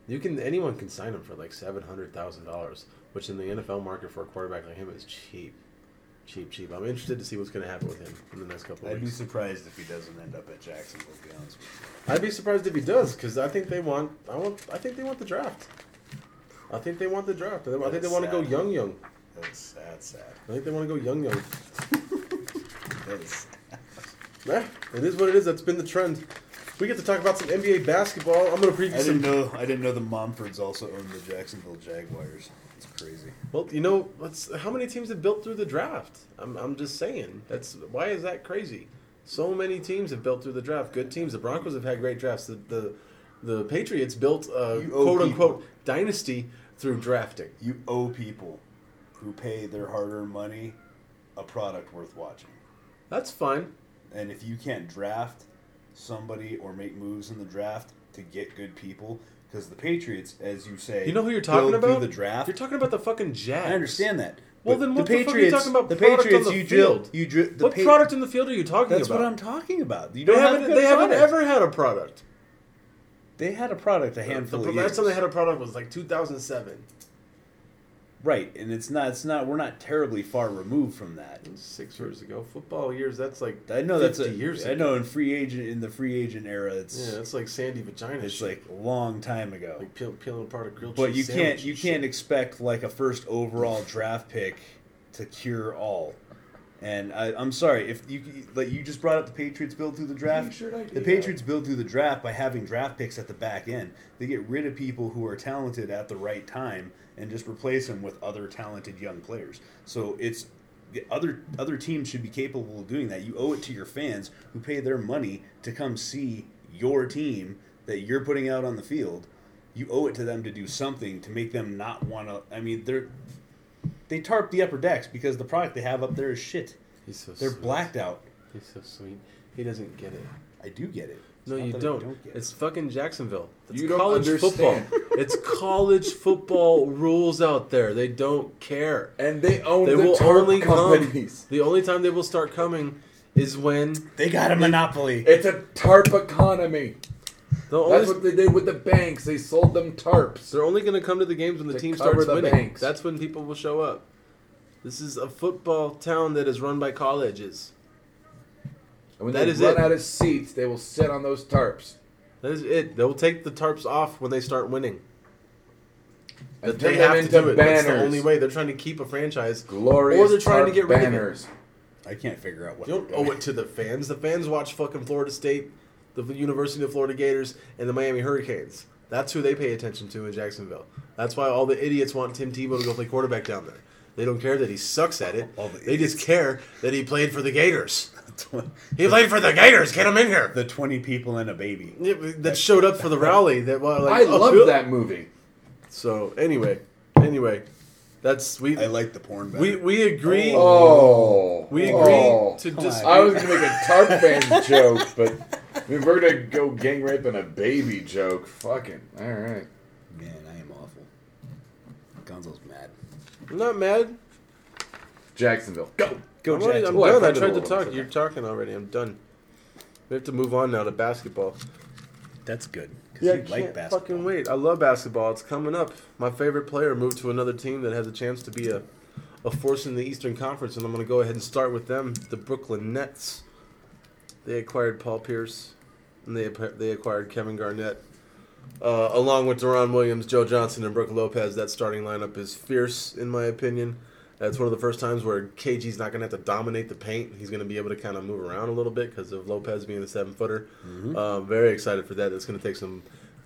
You can anyone can sign him for like seven hundred thousand dollars, which in the NFL market for a quarterback like him is cheap, cheap, cheap. I'm interested to see what's going to happen with him in the next couple of I'd be surprised if he doesn't end up at Jacksonville. To be honest with I'd be surprised if he does, because I think they want. I want. I think they want the draft. I think they want the draft. I think they want to go young, young. That's sad, sad. I think they want to go young, young. *laughs* That is Yeah, it is what it is. That's been the trend. We get to talk about some NBA basketball. I'm gonna preview I some. didn't know. I didn't know the Momfords also owned the Jacksonville Jaguars. Crazy. Well, you know, let's. How many teams have built through the draft? I'm. I'm just saying. That's why is that crazy? So many teams have built through the draft. Good teams. The Broncos have had great drafts. The the, the Patriots built a quote unquote people. dynasty through drafting. You owe people who pay their hard-earned money a product worth watching. That's fine. And if you can't draft somebody or make moves in the draft to get good people, because the Patriots, as you say, You know who you're talking about? the draft. You're talking about the fucking Jags. I understand that. Well, then what the fuck are you talking about The Patriots, the you drill. You dri- the what Pa- product in the field are you talking That's about? That's what I'm talking about. You They don't have haven't. They haven't ever had a product. They had a product a The, handful the of years. The last time they had a product was like 2007. Right, and it's not. It's not. We're not terribly far removed from that. Six years ago, football years. That's like I know that's 50 a, years. I ago. know in free agent in the free agent era, it's Yeah, that's like Sandy vagina. it's shit. like a long time ago. like peel, peeling apart a grilled But cheese you can't you shit. can't expect like a first overall draft pick to cure all. And I, I'm sorry if you like you just brought up the Patriots build through the draft. sure. The Patriots build through the draft by having draft picks at the back end. They get rid of people who are talented at the right time and just replace them with other talented young players. So it's the other other teams should be capable of doing that. You owe it to your fans who pay their money to come see your team that you're putting out on the field. You owe it to them to do something to make them not want to. I mean, they're they tarp the upper decks because the product they have up there is shit. He's so They're sweet. blacked out. He's so sweet. He doesn't get it. I do get it. It's No, you that I don't. get it's fucking Jacksonville. It's You don't college understand. football. *laughs* it's college football rules out there. They don't care. And they own They the will only companies. come. The only time they will start coming is when They got a monopoly. It's a tarp economy. they'll That's only, what they did with the banks. They sold them tarps. they're only going to come to the games when the team starts the winning. banks. That's when people will show up. This is a football town that is run by colleges. And when That they is run it. out of seats, they will sit on those tarps. That is it. They'll take the tarps off when they start winning. And That they have to do it. That's the only way. They're trying to keep a franchise. Glorious Or they're trying to get rid of it. banners. I can't figure out what. You don't they're owe it to the fans. The fans watch fucking Florida State, the University of Florida Gators, and the Miami Hurricanes. That's who they pay attention to in Jacksonville. That's why all the idiots want Tim Tebow to go play quarterback down there. They don't care that he sucks at it. All the They just care that he played for the Gators. *laughs* He played for the Gators. Get him in here. the 20 people and a baby. Yeah, That showed up for the rally. That well, like, I oh, love Bill- that movie. So anyway, anyway, that's we I like the porn better. we we agree. Oh, We agree oh. to just. on. I was gonna make a Tarp fans *laughs* joke, but if we're gonna go gang raping a baby joke, fucking all right. Man, I am awful. Gonzo's mad. I'm not mad. Jacksonville, go. Go I'm, already- I'm Oh, done. I tried to tried to talk. You're talking already. I'm done. We have to move on now to basketball. That's good. 'cause Yeah, I you can't like basketball. fucking wait. I love basketball. It's coming up. My favorite player moved to another team that has a chance to be a, a force in the Eastern Conference, and I'm going to go ahead and start with them. The Brooklyn Nets. They acquired Paul Pierce, and they they acquired Kevin Garnett, uh, along with Deron Williams, Joe Johnson, and Brook Lopez. That starting lineup is fierce, in my opinion. That's one of the first times where KG's not going to have to dominate the paint. He's going to be able to kind of move around a little bit because of Lopez being a seven footer. Um, very excited for that. That's going to take some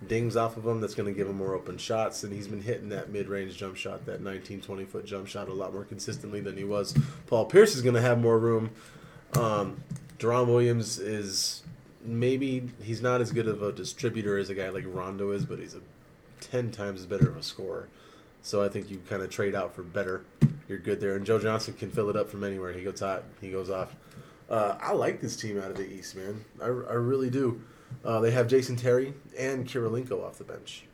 dings off of him. That's going to give him more open shots. And he's been hitting that mid range jump shot, that 19, 20 foot jump shot, a lot more consistently than he was. Paul Pierce is going to have more room. Um, Deron Williams is maybe he's not as good of a distributor as a guy like Rondo is, but he's a 10 times better of a scorer. So I think you kind of trade out for better. You're good there. And Joe Johnson can fill it up from anywhere. He goes hot. He goes off. Uh, I like this team out of the East, man. I, I really do. Uh, they have Jason Terry and Kirilenko off the bench,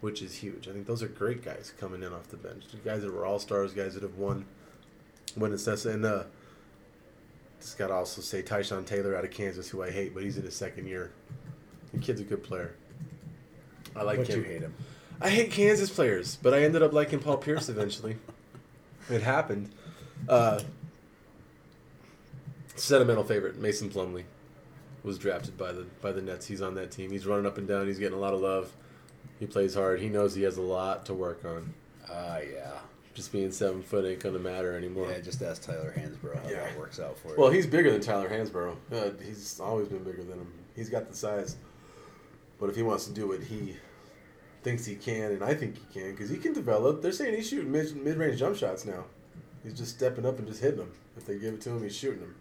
which is huge. I think those are great guys coming in off the bench. Guys that were all stars, guys that have won when it's necessary. And uh, just got to also say Tyshawn Taylor out of Kansas, who I hate, but he's in his second year. The kid's a good player. I like But him. you hate him. I hate Kansas players, but I ended up liking Paul Pierce eventually. it happened. Uh, sentimental favorite Mason Plumlee was drafted by the by the Nets. He's on that team. He's running up and down. He's getting a lot of love. He plays hard. He knows he has a lot to work on. Ah, yeah. Just being seven foot ain't gonna matter anymore. Yeah, just ask Tyler Hansbrough how Yeah. that works out for you. Well, he's bigger than Tyler Hansbrough. Uh, he's always been bigger than him. He's got the size. But if he wants to do it, he thinks he can, and I think he can because he can develop. They're saying he's shooting mid mid range jump shots now. He's just stepping up and just hitting them. If they give it to him, he's shooting them.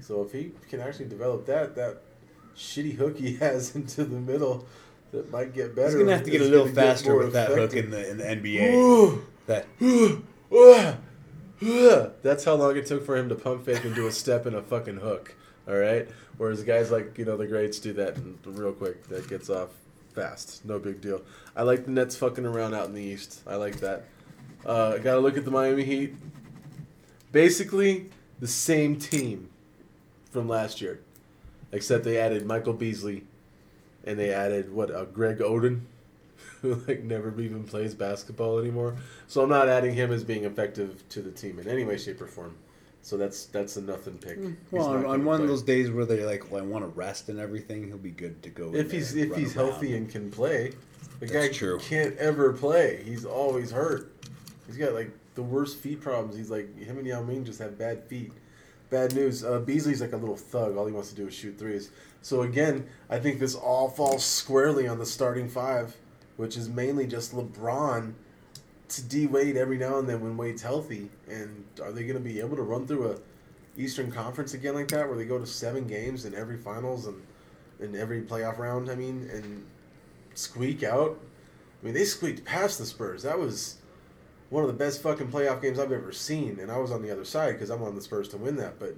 So if he can actually develop that, that shitty hook he *laughs* has into the middle, that might get better. he's gonna have to get a little faster with that hook in the in the NBA. Ooh. that That's how long it took for him to pump fake and do a step and a fucking hook. All right. Whereas guys like you know the greats do that real quick. That gets off fast. No big deal. I like the Nets fucking around out in the East. I like that. Uh, Got to look at the Miami Heat. Basically the same team from last year, except they added Michael Beasley, and they added what uh, Greg Oden *laughs* who like never even plays basketball anymore. So I'm not adding him as being effective to the team in any way, shape, or form. So that's that's a nothing pick. Well, on, on one of those days where they're like, "Well, I want to rest and everything," he'll be good to go. if he's if he's around. healthy and can play, the guy true. can't ever play. He's always hurt. He's got like the worst feet problems. He's like him and Yao Ming just have bad feet. Bad news. Uh, Beasley's like a little thug. All he wants to do is shoot threes. So again, I think this all falls squarely on the starting five, which is mainly just LeBron to D Wade every now and then when Wade's healthy. And are they going to be able to run through a Eastern Conference again like that, where they go to seven games in every finals and in every playoff round? I mean, and squeak out. I mean, they squeaked past the Spurs. That was one of the best fucking playoff games I've ever seen, and I was on the other side because I'm on the Spurs to win that. But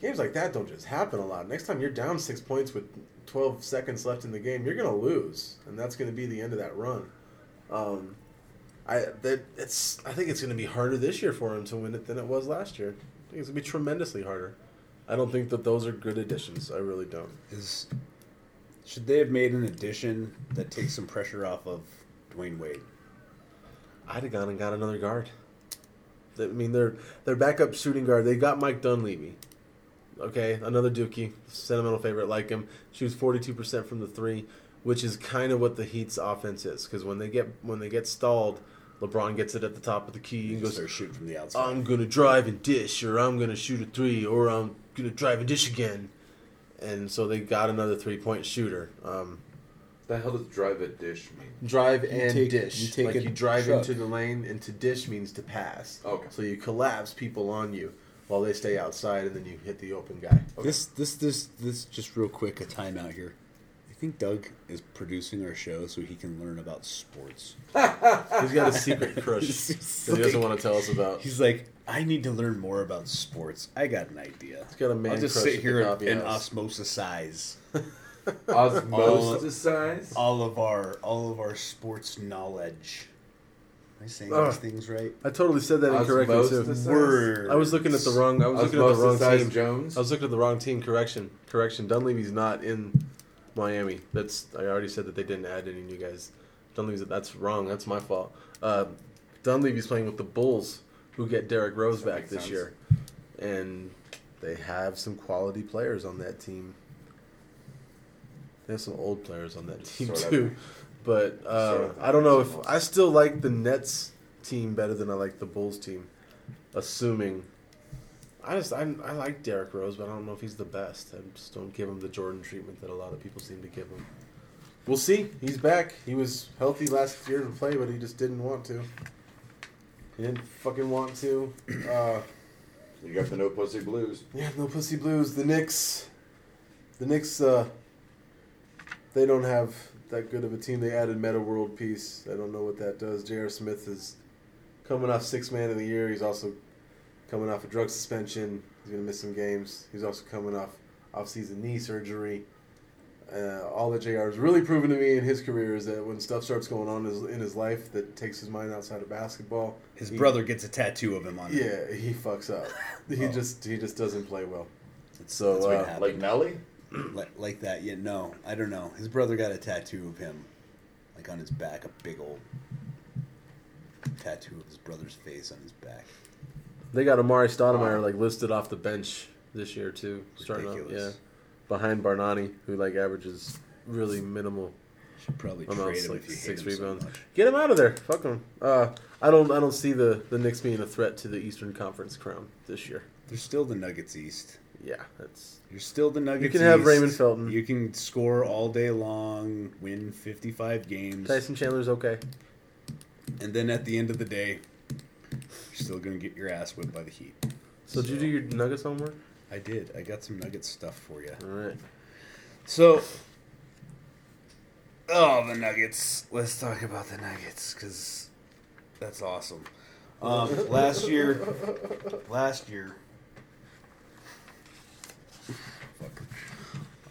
games like that don't just happen a lot. Next time you're down six points with 12 seconds left in the game, you're gonna lose, and that's gonna be the end of that run. Um, I that it's I think it's gonna be harder this year for him to win it than it was last year. I think it's gonna be tremendously harder. I don't think that those are good additions. I really don't. Is should they have made an addition that takes some pressure off of Dwyane Wade? I'd have gone and got another guard. I mean, their their backup shooting guard. They got Mike Dunleavy. Okay, another Dookie, sentimental favorite, like him. Shoots forty two percent from the three, which is kind of what the Heat's offense is. Because when they get when they get stalled, LeBron gets it at the top of the key and goes, start shooting from the outside. "I'm gonna drive and dish, or I'm gonna shoot a three, or I'm gonna drive and dish again." And so they got another three point shooter. Um, The hell does drive a dish mean? Drive You and take- dish. you take like you drive truck. into the lane, and to dish means to pass. Okay. So you collapse people on you while they stay outside, and then you hit the open guy. Okay. This this this this just real quick a timeout here. I think Doug is producing our show so he can learn about sports. *laughs* He's got a secret *laughs* crush He's that he doesn't like- want to tell us about. He's like, I need to learn more about sports. I got an idea. He's got a man I'll just crush sit here and, coffee and house. osmosisize *laughs* Osmosis. all of our all of our sports knowledge. Am I saying Ugh. these things right? I totally said that incorrectly too. Osmosis. Word. I was looking at the wrong. I was looking at the wrong Osmosis team. Jones. I was looking at the wrong team. Correction, correction. Dunleavy's not in Miami. That's I already said that they didn't add any new guys. Dunleavy's that's wrong. That's my fault. Uh, Dunleavy's playing with the Bulls, who get Derrick Rose That back this sense. year, and they have some quality players on that team. They have some old players on that team Sort of. too, but uh, Sort of. I don't know if I still like the Nets team better than I like the Bulls team. Assuming, I just I, I like Derrick Rose, but I don't know if he's the best. I just don't give him the Jordan treatment that a lot of people seem to give him. We'll see. He's back. He was healthy last year to play, but he just didn't want to. He didn't fucking want to. Uh, You got the no pussy blues. yeah, no pussy blues. The Knicks, the Knicks, uh, they don't have that good of a team. They added Metta World Peace. I don't know what that does. J.R. Smith is coming off six man of the year. He's also coming off a drug suspension. He's gonna miss some games. He's also coming off off season knee surgery. Uh, all that J.R. has really proven to me in his career is that when stuff starts going on in his, life that takes his mind outside of basketball, His he- brother gets a tattoo of him on it. yeah, he fucks up. *laughs* He Oh. just he just doesn't play well. That's, So, that's what uh. Like Nelly? like, like that. Yeah, no, I don't know. His brother got a tattoo of him, like on his back, a big old tattoo of his brother's face on his back. They got Amar'e Stoudemire like listed off the bench this year too, starting off, yeah, behind Bargnani, who like averages really minimal Should probably amounts, trade him like six rebounds. so. Get him out of there. Fuck him. Uh, I don't I don't see the the Knicks being a threat to the Eastern Conference crown this year. They're still the Nuggets East. Yeah, that's You're still the Nuggets. You can have Raymond Felton. You can score all day long, win 55 games, Tyson Chandler's okay. and then at the end of the day, still gonna get your ass whipped by the Heat. So, did you do your Nuggets homework? I did. I got some Nuggets stuff for you. All right. So, oh, the Nuggets. Let's talk about the Nuggets because that's awesome. Um, *laughs* last year, last year.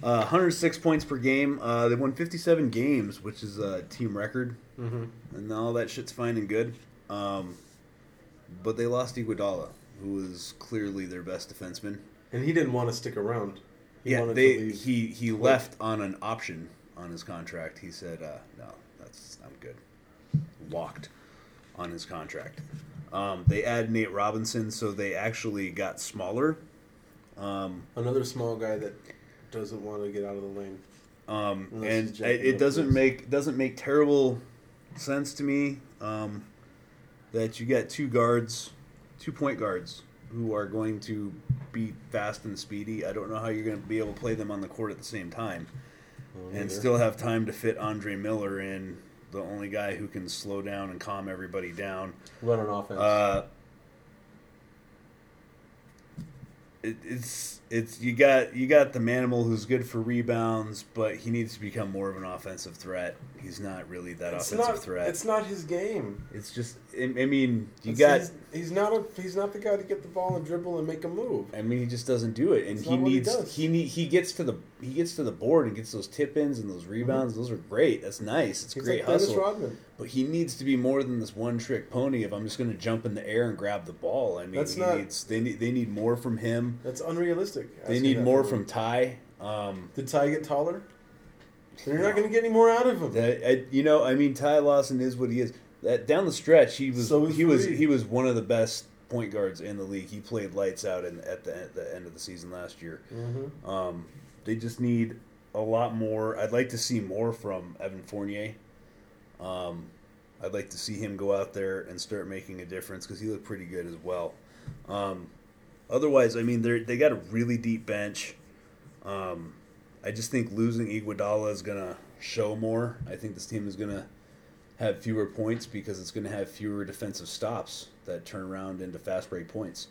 Uh, 106 points per game. Uh, they won 57 games, which is a team record, Mm-hmm. and all that shit's fine and good. Um, but they lost Iguodala, who was clearly their best defenseman. And he didn't want to stick around. He yeah, they he he left on an option on his contract. He said, uh, "No, that's I'm good." Walked on his contract. Um, they add Nate Robinson, so they actually got smaller. Um, Another small guy that doesn't want to get out of the lane. um, and it, it doesn't threes. make doesn't make terrible sense to me um, that you get two guards, two point guards who are going to be fast and speedy. I don't know how you're going to be able to play them on the court at the same time. and still have time to fit Andre Miller in, the only guy who can slow down and calm everybody down. Run on offense. Uh, it, it's it's you got you got the manimal who's good for rebounds, but he needs to become more of an offensive threat. He's not really that it's offensive not. threat. It's not his game. It's just I mean you It's- got He's, he's not a. He's not the guy to get the ball and dribble and make a move. I mean, he just doesn't do it, and he he needs does. he need he gets to the he gets to the board and gets those tip ins and those rebounds. Those are great. That's nice. It's He's great like hustle. Rodman. But he needs to be more than this one trick pony. If I'm just going to jump in the air and grab the ball, I mean, That's he not- needs they need they need more from him. That's unrealistic. They need more from Ty. Um, Did Ty get taller? So they're not going to get any more out of him. that I, you know, I mean, Ty Lawson is what he is. That down the stretch, he was So he was he was one of the best point guards in the league. He played lights out in, at the, at the end of the season last year. Mhm. Um, they just need a lot more. I'd like to see more from Evan Fournier. Um, I'd like to see him go out there and start making a difference because he looked pretty good as well. Um, otherwise, I mean, they they got a really deep bench. Um, I just think losing Iguodala is gonna show more. I think this team is going to have fewer points because it's going to have fewer defensive stops that turn around into fast break points.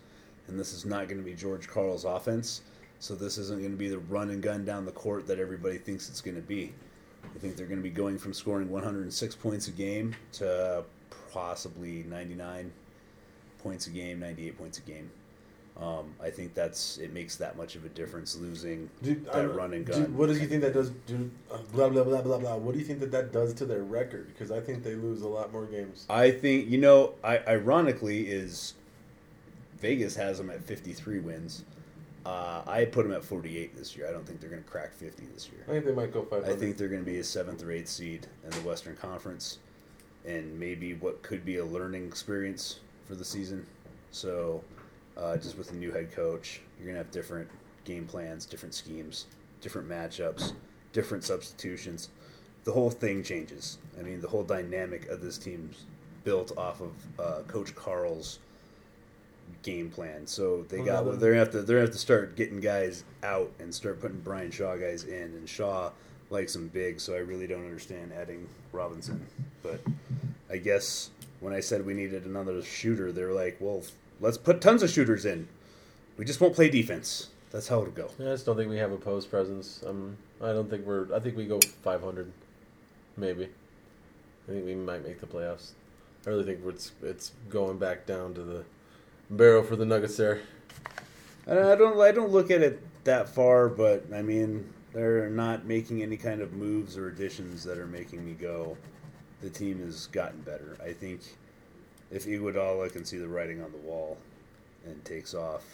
And this is not going to be George Karl's offense. So this isn't going to be the run and gun down the court that everybody thinks it's going to be. I think they're going to be going from scoring 106 points a game to possibly 99 points a game, 98 points a game. Um, I think that's it makes that much of a difference losing Dude, that I'm- run and gun. what do you think that does? Do uh, blah blah blah blah blah. What do you think that that does to their record? Because I think they lose a lot more games. I think you know, I ironically is Vegas has them at 53 wins. Uh, I put them at 48 this year. I don't think they're going to crack 50 this year. I think they might go five I think they're going to be a seventh or eighth seed in the Western Conference, and maybe what could be a learning experience for the season. So, uh, just with a new head coach, you're going to have different game plans, different schemes, different matchups, different substitutions. The whole thing changes. I mean, the whole dynamic of this team's built off of uh, Coach Karl's game plan. So they got they're gonna have to they're gonna have to start getting guys out and start putting Brian Shaw guys in. And Shaw likes them big, so I really don't understand adding Robinson. But I guess when I said we needed another shooter, they're like, "Well, let's put tons of shooters in. We just won't play defense. That's how it'll go." I just don't think we have a post presence. Um, I don't think we're. I think we go five hundred, maybe. I think we might make the playoffs. I really think it's it's going back down to the barrel for the Nuggets there. I don't I don't look at it that far, but I mean they're not making any kind of moves or additions that are making me go. The team has gotten better. I think if Iguodala can see the writing on the wall and takes off,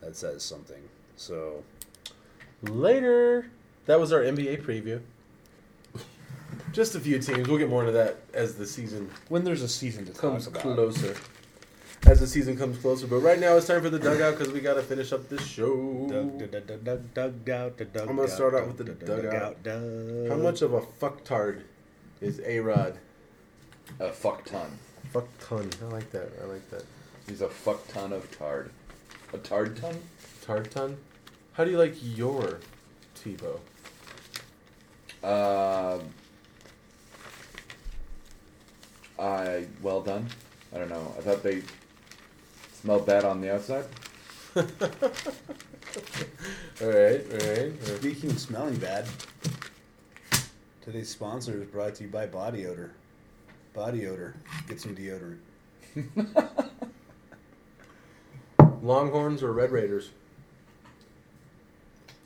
that says something. So Later. That was our NBA preview. Just a few teams. We'll get more into that as the season when there's a season to comes talk about, closer. As the season comes closer, but right now it's time for the dugout because we got to finish up this show. Dug, dug, dug, dug, dug, dug I'm gonna start out with the dugout. How much of a fucktard is A Rod? A fuck ton. Fuck ton. I like that. I like that. He's a fuck ton of tard. A tard ton? Tard ton. How do you like your Tebow? Uh, I well done. I don't know. I thought they smelled bad on the outside. *laughs* All right, all right. Speaking of smelling bad, today's sponsor is brought to you by Body Odor. Body Odor. Get some deodorant. *laughs* Longhorns or Red Raiders?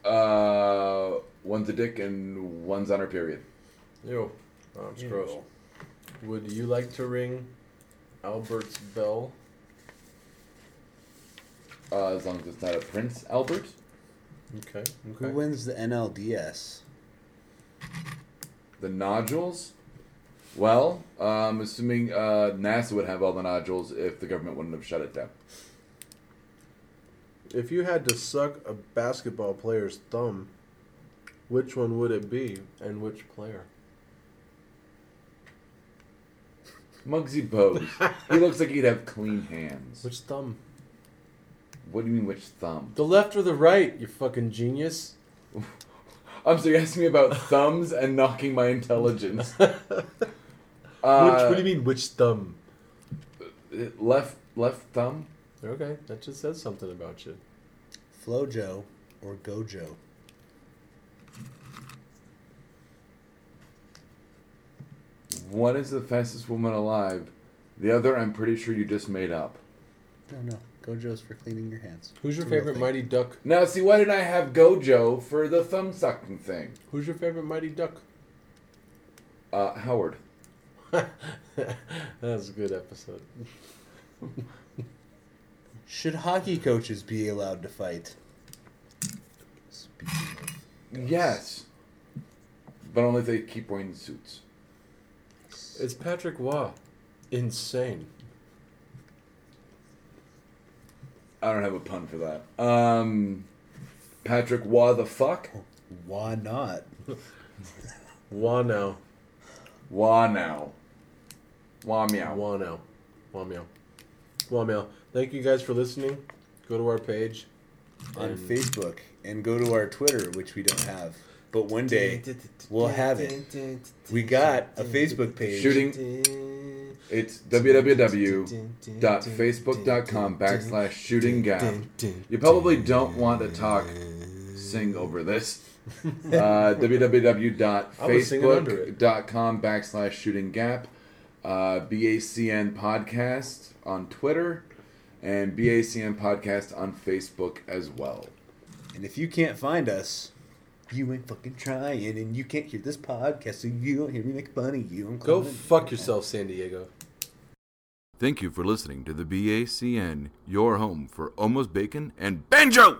Uh, one's a dick and one's on her period. Ew. Oh, it's Ew. gross. Would you like to ring Albert's bell? Uh, as long as it's not a Prince Albert. Okay. Who wins the NLDS? The nodules. Well, uh, I'm assuming uh, NASA would have all the nodules if the government wouldn't have shut it down. If you had to suck a basketball player's thumb, which one would it be, and which player? Muggsy Bogues. he looks like he'd have clean hands. Which thumb? What do you mean, which thumb? The left or the right? You fucking genius. *laughs* I'm sorry, you're asking me about thumbs and knocking my intelligence. *laughs* which? Uh, What do you mean? Which thumb? Left, left thumb. Okay, that just says something about you. Flojo or Gojo? One is the fastest woman alive. The other, I'm pretty sure you just made up. No, no. Gojo's for cleaning your hands. Who's your It's a real favorite thing. Mighty Duck? Now, see, why did I have Gojo for the thumb sucking thing? Who's your favorite Mighty Duck? Uh, Howard. *laughs* That's a good episode. Should hockey coaches be allowed to fight? Yes. But only if they keep wearing suits. It's Patrick Roy. Insane. I don't have a pun for that. Um, Patrick, why the fuck? Why not? *laughs* Waugh now. Why now? Why? Waugh now. Waugh meow. Waugh meow. Thank you guys for listening. Go to our page. On And- Facebook and go to our Twitter, which we don't have. but one day we'll have it. We got a Facebook page. Shooting. It's www.facebook.com backslash shooting gap. You probably don't want to talk, sing over this. *laughs* Uh, www.facebook.com backslash shooting gap. Uh, BACN podcast on Twitter and BACN podcast on Facebook as well. And if you can't find us, you ain't fucking trying, and you can't hear this podcast, so you don't hear me make fun of you. I'm Go calling- fuck yourself, San Diego. Thank you for listening to the BACN, your home for almost bacon and banjo.